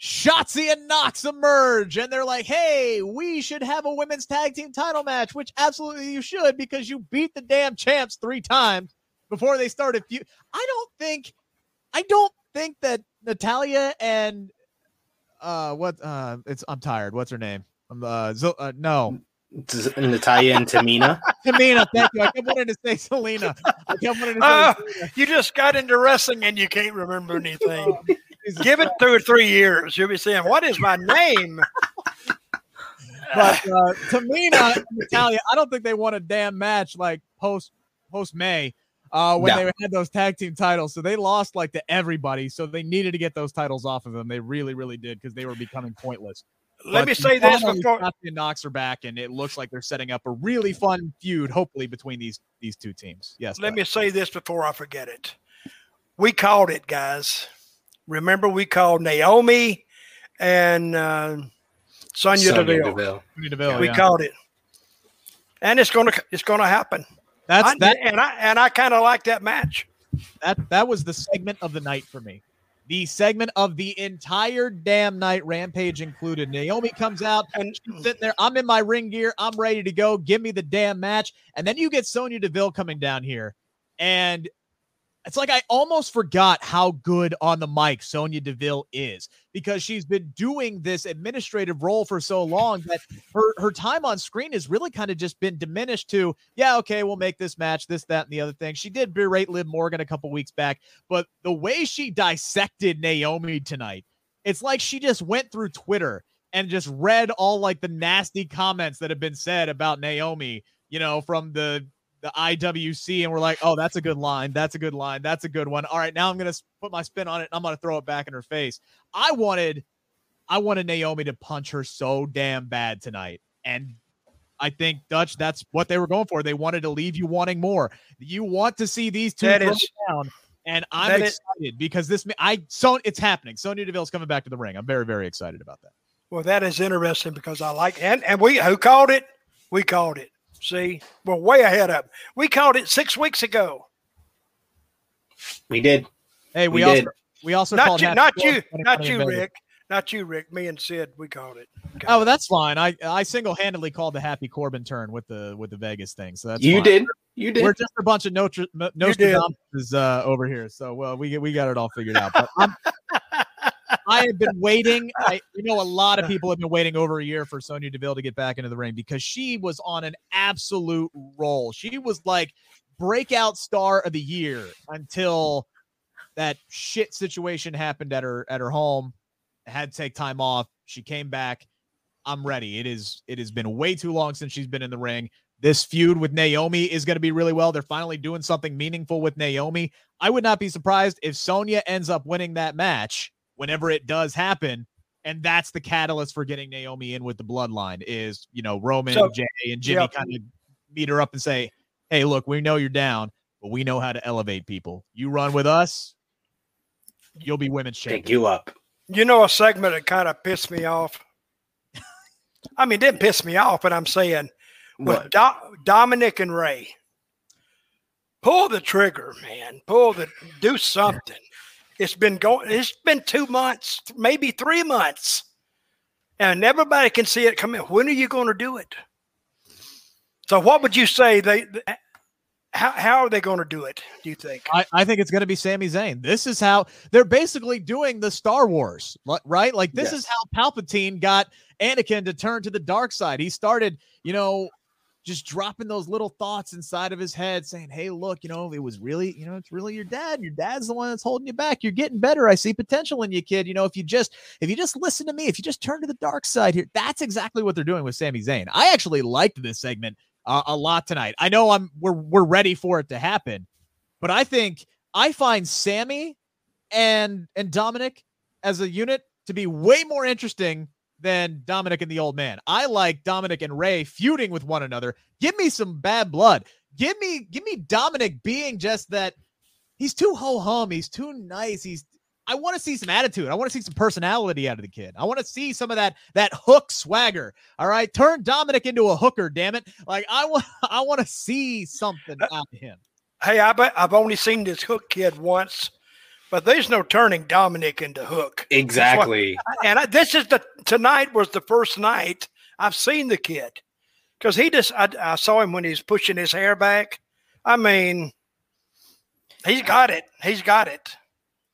Shotzi and Nox emerge, and they're like, "Hey, we should have a women's tag team title match." Which absolutely you should because you beat the damn champs three times before they start, started. Feud. I don't think, I don't think that Natalya and uh what uh it's I'm tired. What's her name? Um, uh, Zil- uh no
Natalya and Tamina.
Tamina. Thank you. I kept wanting to say Selena. I kept wanting to say. Selena.
You just got into wrestling and you can't remember anything.
Jesus
Give it two or three years, you'll be saying, "What is my name?"
but uh, Tamina and Natalya, I don't think they won a damn match like post post May uh, when
No.
they had those tag team titles. So they lost like to everybody. So they needed to get those titles off of them. They really, really did because they were becoming pointless.
Let
But
me say this before.
Shotzi and Nox are back, and it looks like they're setting up a really fun feud, hopefully between these these two teams. Yes.
Let
Bud.
me say this before I forget it. we called it, guys. Remember, we called Naomi and uh, Sonya,
Sonya
Deville.
Deville.
Sonya Deville,
we
yeah.
called it, and it's gonna it's gonna happen.
That's
I-
that.
and I and I kind of like that match.
That that was the segment of the night for me. The segment of the entire damn night, Rampage included. Naomi comes out,
And
she's sitting there. I'm in my ring gear. I'm ready to go. Give me the damn match. And then you get Sonya Deville coming down here, and it's like I almost forgot how good on the mic Sonya Deville is because she's been doing this administrative role for so long that her her time on screen has really kind of just been diminished to yeah okay we'll make this match this that and the other thing. She did berate Liv Morgan a couple weeks back, but the way she dissected Naomi tonight, it's like she just went through Twitter and just read all like the nasty comments that have been said about Naomi, you know, from the the IWC, and we're like, oh, that's a good line. That's a good line. That's a good one. All right, now I'm gonna put my spin on it. And I'm gonna throw it back in her face. I wanted, I wanted Naomi to punch her so damn bad tonight, and I think Dutch, that's what they were going for. They wanted to leave you wanting more. You want to see these two
That is-
down. And I'm
that is-
excited because this, I so it's happening. Sonya Deville's coming back to the ring. I'm very, very excited about that.
Well, that is interesting because I like and and we who called it? We called it. See, we're way ahead of. 'em. We called it six weeks ago.
We did.
Hey, we,
We
also
did.
we also
Not
called
you, not you, not you, Rick, not you, Rick. Me and Sid, we called it. Okay.
Oh, well, that's fine. I I single handedly called the Happy Corbin turn with the with the Vegas thing, so that's
you
fine.
did. You did.
We're just a bunch of Notre, M- Nostradamus uh, over here, so well, we we got it all figured out. But I'm, I have been waiting. I you know a lot of people have been waiting over a year for Sonya Deville to get back into the ring because she was on an absolute roll. She was like breakout star of the year until that shit situation happened at her at her home. Had to take time off. She came back. I'm ready. It is it has been way too long since she's been in the ring. This feud with Naomi is going to be really well. They're finally doing something meaningful with Naomi. I would not be surprised if Sonya ends up winning that match whenever it does happen. And that's the catalyst for getting Naomi in with the bloodline is, you know, Roman
So-
and Jay and Jimmy
yeah.
kind of meet her up and say, Hey, look, we know you're down, but we know how to elevate people. You run with us, you'll be women's champion.
Pick you up.
You know, a segment that kind of pissed me off. I mean, it didn't piss me off, but I'm saying with Do- Dominik and Rey, pull the trigger, man. Pull the do something. It's been going. It's been two months, maybe three months, and everybody can see it coming. When are you going to do it? So, what would you say they? How, how are they going to do it? Do you think?
I, I think it's going to be Sami Zayn. This is how they're basically doing the Star Wars, right? Like this is how Palpatine got Anakin to turn to the dark side. He started, you know, just dropping those little thoughts inside of his head, saying, "Hey, look, you know, it was really, you know, it's really your dad. Your dad's the one that's holding you back. You're getting better. I see potential in you, kid. You know, if you just, if you just listen to me, if you just turn to the dark side here, that's exactly what they're doing with Sami Zayn. I actually liked this segment uh, a lot tonight. I know I'm we're we're ready for it to happen, but I think I find Sami and and Dominik as a unit to be way more interesting than Dominik and the old man. I like Dominik and Rey feuding with one another. Give me some bad blood. Give me give me Dominik being just that he's too ho hum, he's too nice, he's I want to see some attitude. I want to see some personality out of the kid. I want to see some of that that hook swagger. All right, turn Dominik into a hooker. Damn it! Like I want, I want to see something uh, out of him.
Hey, I bet I've only seen this Hook kid once, but there's no turning Dominik into Hook.
Exactly.
And I, this is the tonight was the first night I've seen the kid because he just I, I saw him when he's pushing his hair back. I mean, he's got it. He's got it.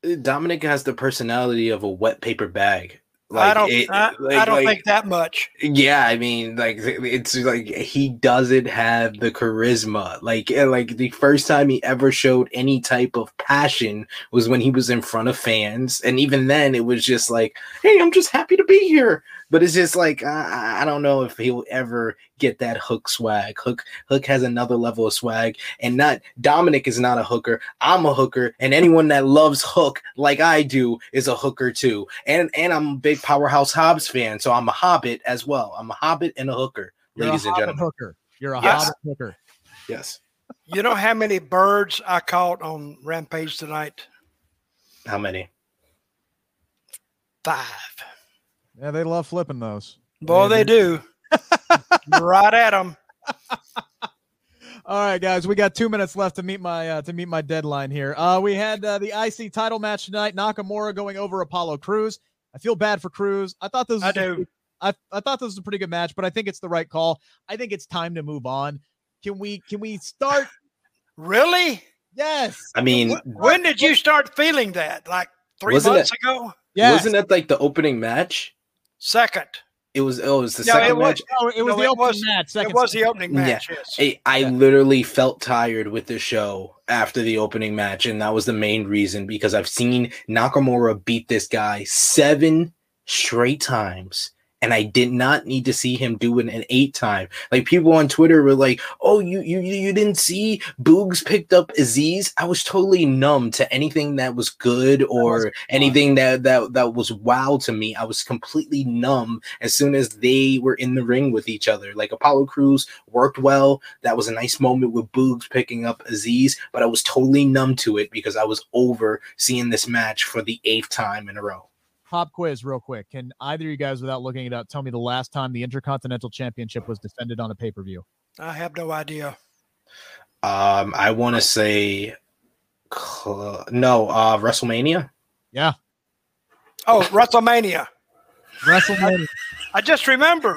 Dominik has the personality of a wet paper bag.
I don't.
it-
I, I don't
like-
think that much.
Yeah, I mean, like it's like he doesn't have the charisma. Like, eh, like the first time he ever showed any type of passion was when he was in front of fans, and even then, it was just like, "Hey, I'm just happy to be here." But it's just like I, I don't know if he'll ever get that hook swag. Hook, Hook has another level of swag, and not Dominik is not a hooker. I'm a hooker, and anyone that loves Hook like I do is a hooker too. And and I'm a big Powerhouse Hobbs fan, so I'm a Hobbit as well. I'm a Hobbit and a hooker,
You're
ladies
a
and gentlemen.
hooker. You're a
Yes.
Hobbit hooker.
Yes.
You know how many birds I caught on Rampage tonight?
How many?
Five.
Yeah, they love flipping those.
Boy, they do. right at them.
All right, guys, we got two minutes left to meet my uh, to meet my deadline here. Uh, we had uh, the IC title match tonight. Nakamura going over Apollo Crews. I feel bad for Crews. I thought this. Was
I
a-
do.
I, I thought this was a pretty good match, but I think it's the right call. I think it's time to move on. Can we can we start?
Really?
Yes.
I mean,
Wh- When did you start feeling that? Like three
Wasn't
months ago?
Yeah.
wasn't that like the opening match?
Second.
It was. Oh, it was the
No,
second
it was-
match.
Oh, it was
No,
the
it
opening
was-
match. Second
it was the opening
Yeah.
match. Yes.
I, I
Yeah.
literally felt tired with the show after the opening match, and that was the main reason because I've seen Nakamura beat this guy seven straight times. And I did not need to see him do it an eight time. Like people on Twitter were like, "Oh, you you you didn't see Boogs picked up Azeez." I was totally numb to anything that was good or anything that that that was wow to me. I was completely numb as soon as they were in the ring with each other. Like Apollo Crews worked well. That was a nice moment with Boogs picking up Azeez, but I was totally numb to it because I was over seeing this match for the eighth time in a row.
Pop quiz, real quick. Can either of you guys, without looking it up, tell me the last time the Intercontinental Championship was defended on a pay per view?
I have no idea.
Um, I want to say cl- no. Uh, WrestleMania.
Yeah,
Oh, WrestleMania.
WrestleMania.
I just remember.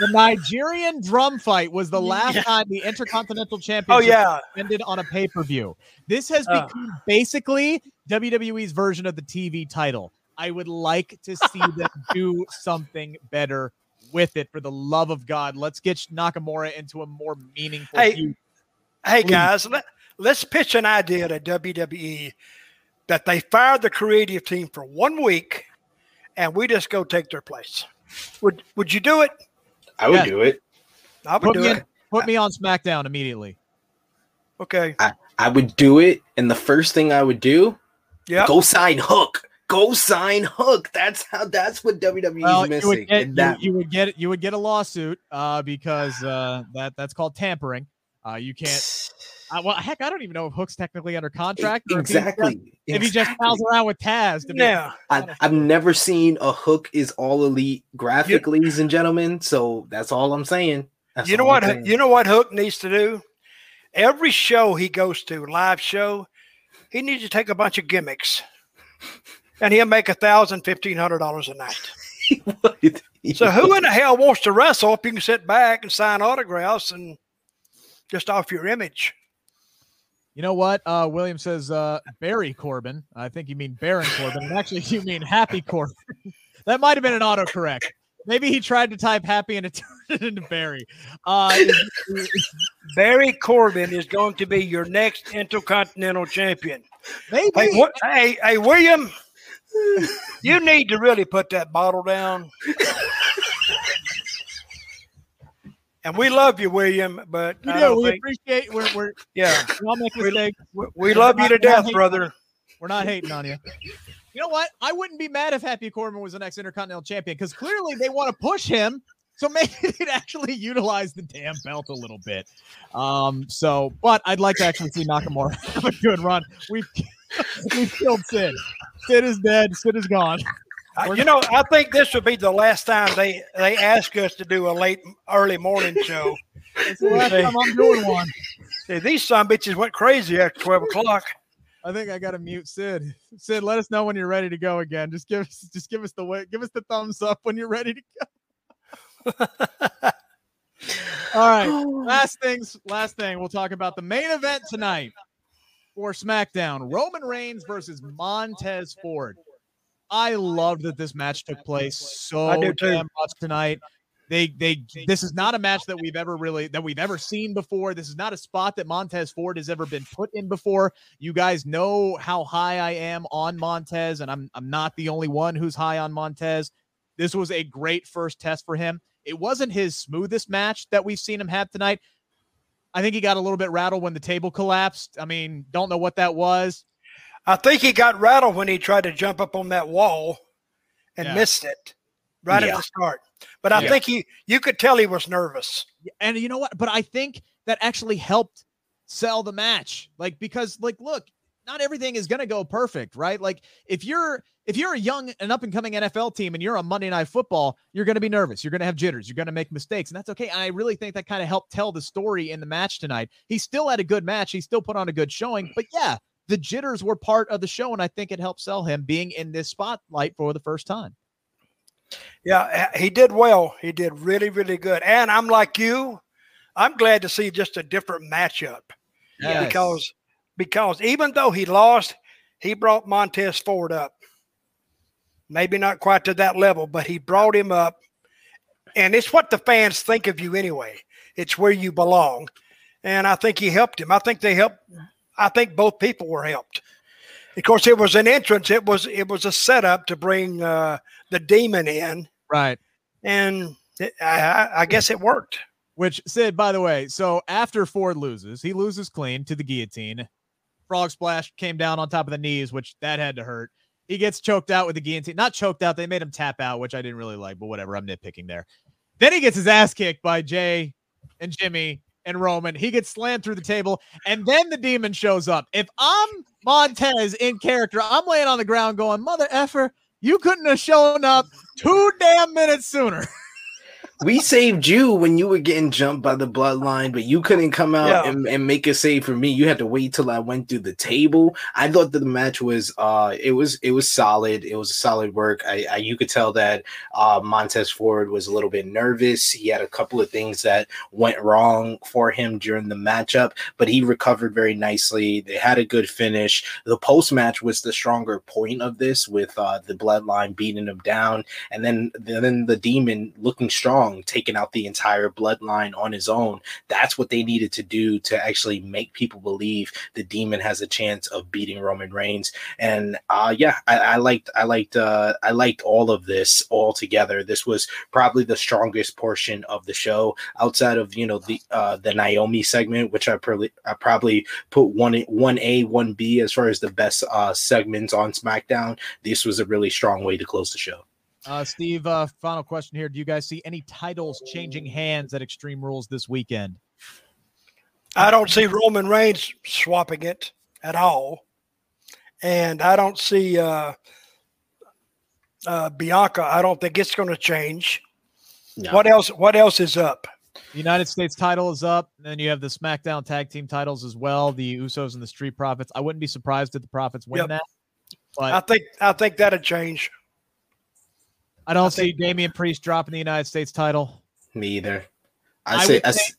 the Nigerian drum fight was the last
Yeah.
time the Intercontinental Championship Oh
yeah.
ended on a pay per view. This has
Uh.
become basically WWE's version of the TV title. I would like to see them do something better with it. For the love of God, let's get Nakamura into a more meaningful
Hey,
feud.
Hey
Please.
guys, let, let's pitch an idea to WWE that they fire the creative team for one week and we just go take their place. Would would you do it?
I would
Yeah.
do it.
I would
Put
do
me,
it.
put me on SmackDown immediately.
Okay.
I, I would do it, and the first thing I would do
Yeah.
Go sign Hook. Go sign Hook. That's how. That's what WWE
Well, you
missing.
would get
and that,
you, you would get you would get a lawsuit uh, because uh, that that's called tampering. Uh, you can't. Uh, well, heck, I don't even know if Hook's technically under contract. or if he just-
exactly.
If he just
exactly.
pals around with Taz. To be
Yeah.
I, I've never seen a Hook is all elite graphic, ladies and gentlemen. So that's all I'm saying. That's
You know what?
saying.
You know what Hook needs to do? Every show he goes to, live show, he needs to take a bunch of gimmicks, and he'll make a thousand, fifteen hundred dollars a night. So who in the hell wants to wrestle if you can sit back and sign autographs and just off your image?
You know what? Uh, William says uh, Barry Corbin. I think you mean Baron Corbin. And actually, you mean Happy Corbin. that might have been an autocorrect. Maybe he tried to type Happy and it turned it into Barry. Uh,
Barry Corbin is going to be your next Intercontinental Champion.
maybe.
Hey, what, hey, hey, William, you need to really put that bottle down. And we love you, William, but
we do. We
think,
appreciate. We're we're
yeah,
we all make mistakes.
we, we love you to death, brother.
We're not hating on you. You know what? I wouldn't be mad if Happy Corbin was the next Intercontinental Champion because clearly they want to push him. So maybe they'd actually utilize the damn belt a little bit. Um, so, but I'd like to actually see Nakamura have a good run. We've we've killed Sid. Sid is dead. Sid is gone.
Uh, you know, I think this would be the last time they they ask us to do a late, early morning show.
It's the last time I'm doing one.
See, these son bitches went crazy after twelve o'clock.
I think I got to mute Sid. Sid, let us know when you're ready to go again. Just give us, just give us the way, give us the thumbs up when you're ready to go. All right. Last things, last thing. We'll talk about the main event tonight for SmackDown: Roman Reigns versus Montez Ford. I loved that this match took place so
I do too.
damn much tonight. They they this is not a match that we've ever really that we've ever seen before. This is not a spot that Montez Ford has ever been put in before. You guys know how high I am on Montez, and I'm I'm not the only one who's high on Montez. This was a great first test for him. It wasn't his smoothest match that we've seen him have tonight. I think he got a little bit rattled when the table collapsed. I mean, don't know what that was.
I think he got rattled when he tried to jump up on that wall and
Yeah.
missed it right
Yeah.
at the start. But I
Yeah.
think he you could tell he was nervous.
And you know what? But I think that actually helped sell the match. Like, because, like, look, not everything is going to go perfect, right? Like if you're if you're a young and up and coming NFL team and you're on Monday Night Football, you're going to be nervous. You're going to have jitters. You're going to make mistakes, and that's okay. I really think that kind of helped tell the story in the match tonight. He still had a good match. He still put on a good showing, but yeah, the jitters were part of the show, and I think it helped sell him being in this spotlight for the first time.
Yeah, he did well. He did really, really good. And I'm like you. I'm glad to see just a different matchup. Yes. Because because even though he lost, he brought Montez Ford up. Maybe not quite to that level, but he brought him up. And it's what the fans think of you anyway. It's where you belong. And I think he helped him. I think they helped. I think both people were helped. Of course, it was an entrance. It was it was a setup to bring uh, the demon in.
Right.
And it, I, I guess it worked.
Which Sid, by the way, so after Ford loses, he loses clean to the guillotine. Frog splash came down on top of the knees, which that had to hurt. He gets choked out with the guillotine. Not choked out, they made him tap out, which I didn't really like, but whatever. I'm nitpicking there. Then he gets his ass kicked by Jay and Jimmy and Roman. He gets slammed through the table, and then the demon shows up. If I'm Montez in character, I'm laying on the ground going, Mother effer, you couldn't have shown up two damn minutes sooner.
we saved you when you were getting jumped by the bloodline, but you couldn't come out yeah. and, and, make a save for me. You had to wait till I went through the table. I thought that the match was uh it was it was solid. It was solid work. I, I you could tell that uh Montez Ford was a little bit nervous. He had a couple of things that went wrong for him during the matchup, but he recovered very nicely. They had a good finish. The post match was the stronger point of this with uh the bloodline beating him down and then then the demon looking strong strong, taking out the entire bloodline on his own. That's what they needed to do to actually make people believe the demon has a chance of beating Roman Reigns. And uh, yeah, I, I liked, I liked, uh, I liked all of this all together. This was probably the strongest portion of the show outside of you know the uh, the Naomi segment, which I probably I probably put one one A one B as far as the best uh, segments on SmackDown. This was a really strong way to close the show.
Uh, Steve, uh, final question here. Do you guys see any titles changing hands at Extreme Rules this weekend?
I don't see Roman Reigns swapping it at all. And I don't see uh, uh, Bianca. I don't think it's going to change. No. What else? What else is up?
The United States title is up. And then you have the SmackDown tag team titles as well. The Usos and the Street Profits. I wouldn't be surprised if the Profits win yep. that.
But I think I think that'd change.
I don't I see think, Damian Priest dropping the United States title.
Me either.
I, I say, I, say,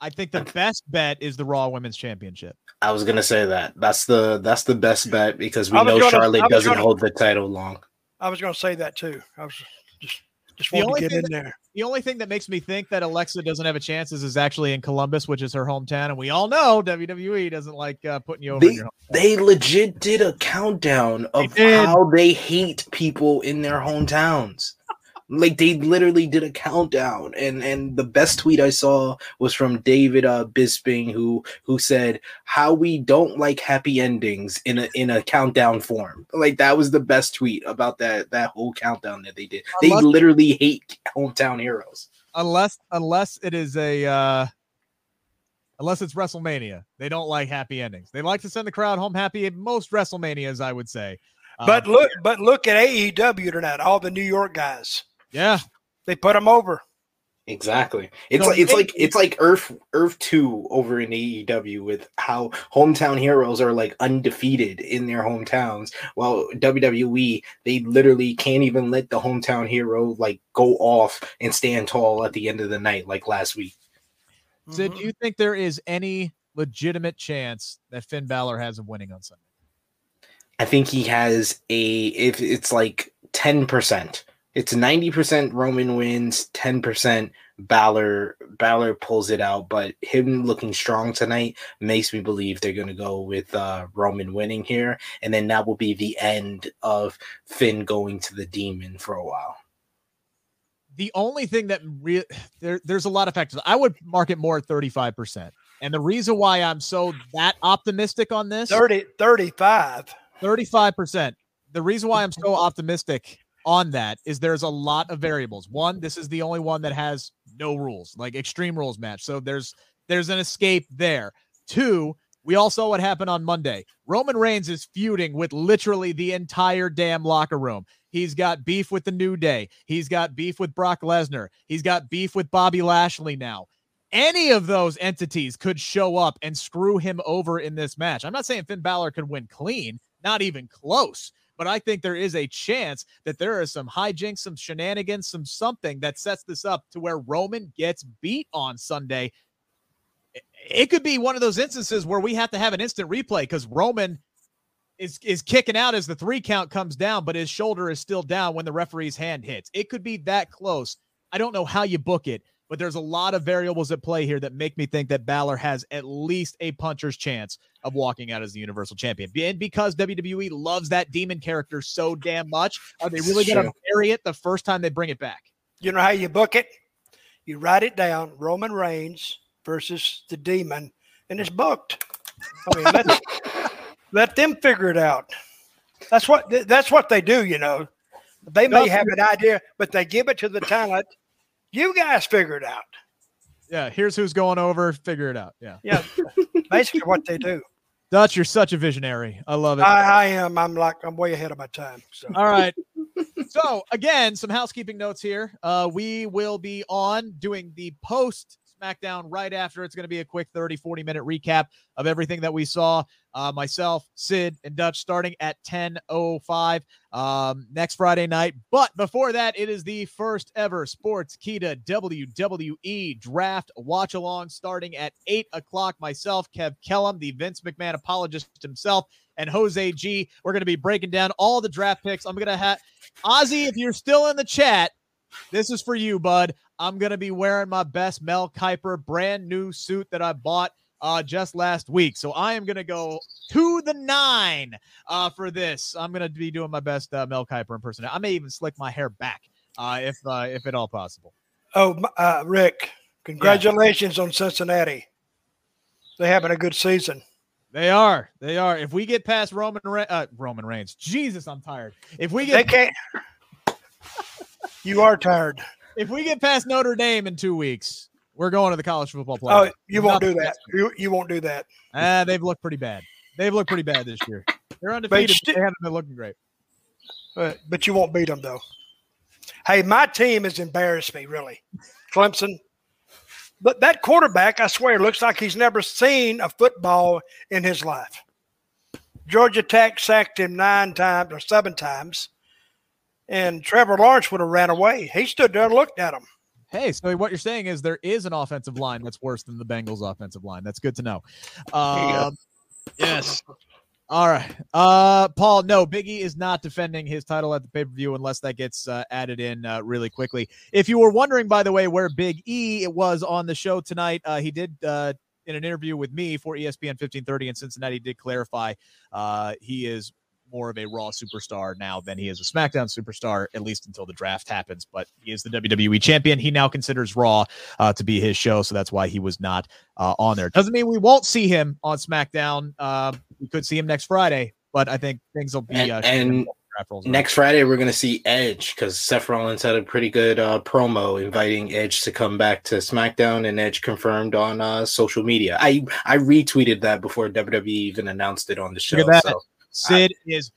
I think the best bet is the Raw Women's Championship.
I was gonna say that. That's the that's the best bet because we know gonna, Charlotte doesn't gonna, hold the title long.
I was gonna say that too. I was just just want to get in
that,
there.
The only thing that makes me think that Alexa doesn't have a chance is, is actually in Columbus, which is her hometown, and we all know WWE doesn't like uh, putting you over.
They, they legit did a countdown of they how they hate people in their hometowns. Like they literally did a countdown, and and the best tweet I saw was from David uh, Bisping, who who said how we don't like happy endings in a in a countdown form. Like that was the best tweet about that that whole countdown that they did. Unless, they literally hate hometown heroes.
Unless unless it is a uh unless it's WrestleMania. They don't like happy endings. They like to send the crowd home happy at most WrestleManias, I would say.
But uh, look, but look at AEW tonight. All the New York guys.
Yeah,
they put him over.
Exactly. It's like it's like it's like Earth Earth Two over in AEW with how hometown heroes are like undefeated in their hometowns, while WWE they literally can't even let the hometown hero like go off and stand tall at the end of the night like last week.
So, mm-hmm. do you think there is any legitimate chance that Finn Balor has of winning on Sunday?
I think he has a if it's like ten percent it's 90% Roman wins, 10% Balor Balor pulls it out, but him looking strong tonight makes me believe they're going to go with uh, Roman winning here, and then that will be the end of Finn going to the Demon for a while.
The only thing that re- there, there's a lot of factors. I would mark it more at 35%. And the reason why I'm so that optimistic on this
30 35
35%. The reason why I'm so optimistic on that is there's a lot of variables. One, this is the only one that has no rules, like extreme rules match. So there's there's an escape there. Two, We all saw what happened on Monday. Roman Reigns is feuding with literally the entire damn locker room. He's got beef with the New Day. He's got beef with Brock Lesnar. He's got beef with Bobby Lashley now. Any of those entities could show up and screw him over in this match. I'm not saying Finn Balor could win clean, not even close. But I think there is a chance that there is some hijinks, some shenanigans, some something that sets this up to where Roman gets beat on Sunday. It could be one of those instances where we have to have an instant replay because Roman is is kicking out as the three count comes down, but his shoulder is still down when the referee's hand hits. It could be that close. I don't know how you book it, but there's a lot of variables at play here that make me think that Balor has at least a puncher's chance of walking out as the Universal Champion. And because WWE loves that demon character so damn much, are they really going to bury it the first time they bring it back?
You know how you book it? You write it down Roman Reigns versus the demon, and it's booked. I mean, let, let them figure it out. That's what that's what they do, you know. They may have an idea, but they give it to the talent you guys figure it out.
Yeah, here's who's going over. Figure it out. Yeah.
Yeah. basically what they do.
Dutch, you're such a visionary. I love it.
I, I, am. I'm like I'm way ahead of my time. So
all right. so again, some housekeeping notes here. Uh, we will be on doing the post SmackDown right after. It's going to be a quick 30, 40 minute recap of everything that we saw. Uh, myself, Sid, and Dutch starting at 10.05 um, next Friday night. But before that, it is the first ever Sportskeeda WWE draft watch along starting at 8 o'clock. Myself, Kev Kellum, the Vince McMahon apologist himself, and Jose G. We're going to be breaking down all the draft picks. I'm going to have Ozzy, if you're still in the chat, this is for you, bud. I'm going to be wearing my best Mel Kiper brand new suit that I bought uh, just last week. So I am going to go to the nine uh, for this. I'm going to be doing my best uh, Mel Kiper impersonation. I may even slick my hair back uh, if uh, if at all possible.
Oh, uh, Rick, congratulations yeah. on Cincinnati. They're having a good season.
They are. They are. If we get past Roman uh, Roman Reigns, Jesus, I'm tired. If we get,
they can't. you are tired.
If we get past Notre Dame in two weeks, we're going to the college football playoff.
Oh, you won't do that. You, you won't do that.
Ah, they've looked pretty bad. They've looked pretty bad this year. They're undefeated. But they haven't been looking great.
But, but you won't beat them though. Hey, my team has embarrassed me really. Clemson. But that quarterback, I swear, looks like he's never seen a football in his life. Georgia Tech sacked him nine times or seven times, and Trevor Lawrence would have ran away. He stood there and looked at him.
Hey, so what you're saying is there is an offensive line that's worse than the Bengals' offensive line. That's good to know. Um, yes. All right. Uh, Paul, no, Biggie is not defending his title at the pay per view unless that gets uh, added in uh, really quickly. If you were wondering, by the way, where Big E was on the show tonight, uh, he did uh, in an interview with me for ESPN 1530 in Cincinnati did clarify uh, he is more of a Raw superstar now than he is a SmackDown superstar, at least until the draft happens. But he is the WWE champion. He now considers Raw uh, to be his show, so that's why he was not uh, on there. Doesn't mean we won't see him on SmackDown. Uh, we could see him next Friday, but I think things will be.
and, uh, and next Friday we're going to see Edge because Seth Rollins had a pretty good uh, promo inviting Edge to come back to SmackDown, and Edge confirmed on uh, social media. I I retweeted that before WWE even announced it on the show. So
Sid I, is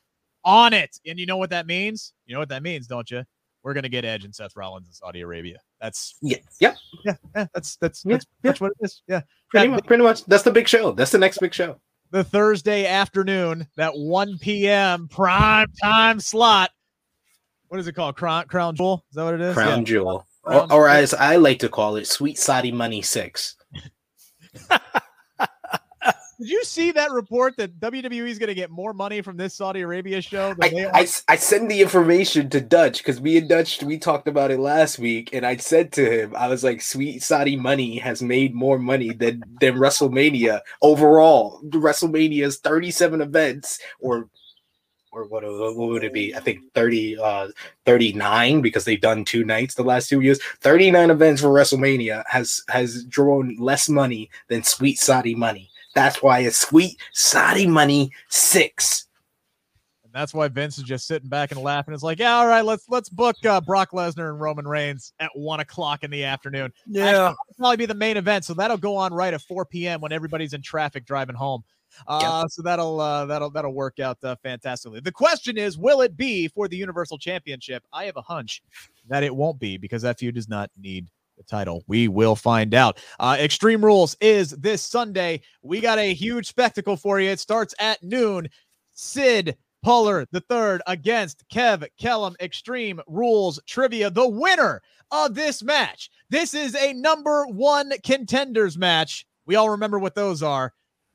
on it. And you know what that means? You know what that means, don't you? We're gonna get Edge and Seth Rollins in Saudi Arabia. That's
yeah, yep,
yeah, yeah. That's that's yeah, that's, yeah. that's what it is. Yeah,
pretty that, much, pretty much. That's the big show. That's the next big show.
The Thursday afternoon, that 1 p.m. prime time slot. What is it called? Crown Crown Jewel? Is that what it is?
Crown yeah. Jewel, Crown or, or as I like to call it, Sweet Saudi Money Six.
Did you see that report that WWE is going to get more money from this Saudi Arabia show?
I, I, I, send the information to Dutch because me and Dutch we talked about it last week, and I said to him, I was like, "Sweet Saudi money has made more money than than WrestleMania overall. WrestleMania's thirty seven events, or or what, what would it be? I think 30, uh, 39 because they've done two nights the last two years. 39 events for WrestleMania has has drawn less money than Sweet Saudi money. That's why it's sweet Saudi money six.
And That's why Vince is just sitting back and laughing. It's like, yeah, all right, let's let's book uh, Brock Lesnar and Roman Reigns at one o'clock in the afternoon.
Yeah,
probably be the main event, so that'll go on right at 4 p.m. when everybody's in traffic driving home. Uh, yep. So that'll uh, that'll that'll work out uh, fantastically. The question is, will it be for the Universal Championship? I have a hunch that it won't be because that feud does not need the title. We will find out. Uh, Extreme Rules is this Sunday. We got a huge spectacle for you. It starts at noon. Sid Pullar the third against Kev Kellum. Extreme Rules Trivia. The winner of this match. This is a number one contenders match. We all remember what those are.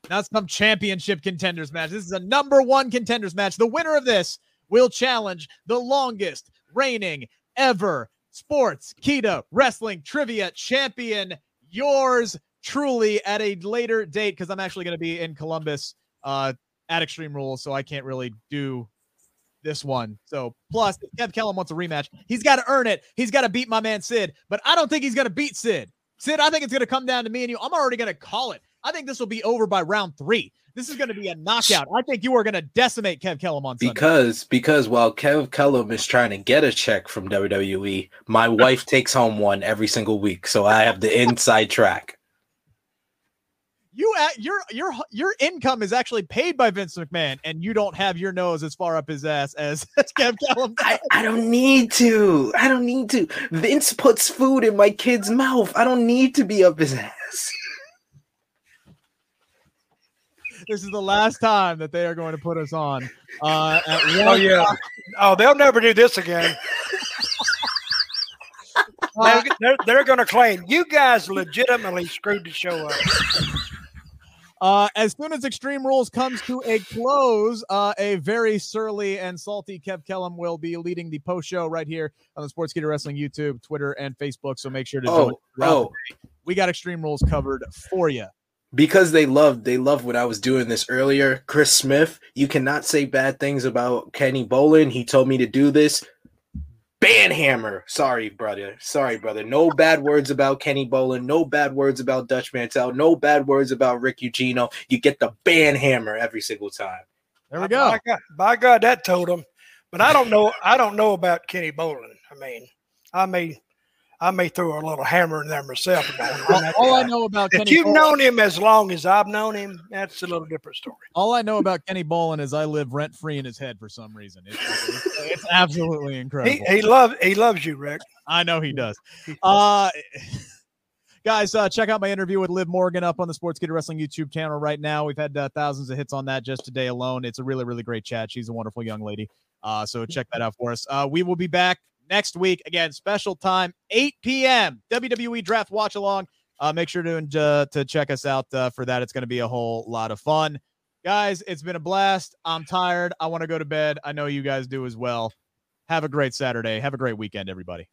Not some championship contenders match. This is a number one contenders match. The winner of this will challenge the longest reigning ever Sportskeeda wrestling trivia champion. Yours truly at a later date because I'm actually going to be in Columbus uh, at Extreme Rules, so I can't really do this one. So plus, if Kev Kellum wants a rematch, he's got to earn it. He's got to beat my man Sid, but I don't think he's going to beat Sid. Sid, I think it's going to come down to me and you. I'm already going to call it. I think this will be over by round three. This is going to be a knockout. I think you are going to decimate Kev Kellam on Sunday.
Because because while Kev Kellam is trying to get a check from WWE, my wife takes home one every single week, so I have the inside track.
You at your your your income is actually paid by Vince McMahon, and you don't have your nose as far up his ass as, as Kev Kellam.
I, I don't need to. I don't need to. Vince puts food in my kid's mouth. I don't need to be up his ass.
This is the last time that they are going to put us on. Uh,
oh yeah. Oh, they'll never do this again. uh, they're, they're, they're going to claim you guys legitimately screwed the show up.
Uh, as soon as Extreme Rules comes to a close, uh, a very surly and salty Kev Kellam will be leading the post show right here on the Sports Sportskeeda Wrestling YouTube, Twitter, and Facebook. So make sure to
oh, oh.
We got Extreme Rules covered for you
because they love they love what I was doing this earlier. Chris Smith, you cannot say bad things about Kenny Bolin. He told me to do this. Banhammer. Sorry, brother. Sorry, brother. No bad words about Kenny Bolin. No bad words about Dutch Mantell. No bad words about Rick Ucchino. You get the banhammer every single time.
There we go.
By God, by God that told him. But I don't know. I don't know about Kenny Bolin. I mean, I may I may throw a little hammer in there myself.
all, I know about
if
Kenny
you've known him as long as I've known him, that's a little different story.
All I know about Kenny Bolin is I live rent free in his head for some reason. It's, it's, it's absolutely incredible.
He, he loves he loves you, Rick.
I know he does. Uh, guys, uh, check out my interview with Liv Morgan up on the Sportskeeda Wrestling YouTube channel right now. We've had uh, thousands of hits on that just today alone. It's a really, really great chat. She's a wonderful young lady. Uh, so check that out for us. Uh, we will be back next week. Again, special time, 8 p.m. WWE Draft Watch Along. Uh, make sure to uh, to check us out uh, for that. It's going to be a whole lot of fun, guys. It's been a blast. I'm tired. I want to go to bed. I know you guys do as well. Have a great Saturday. Have a great weekend, everybody.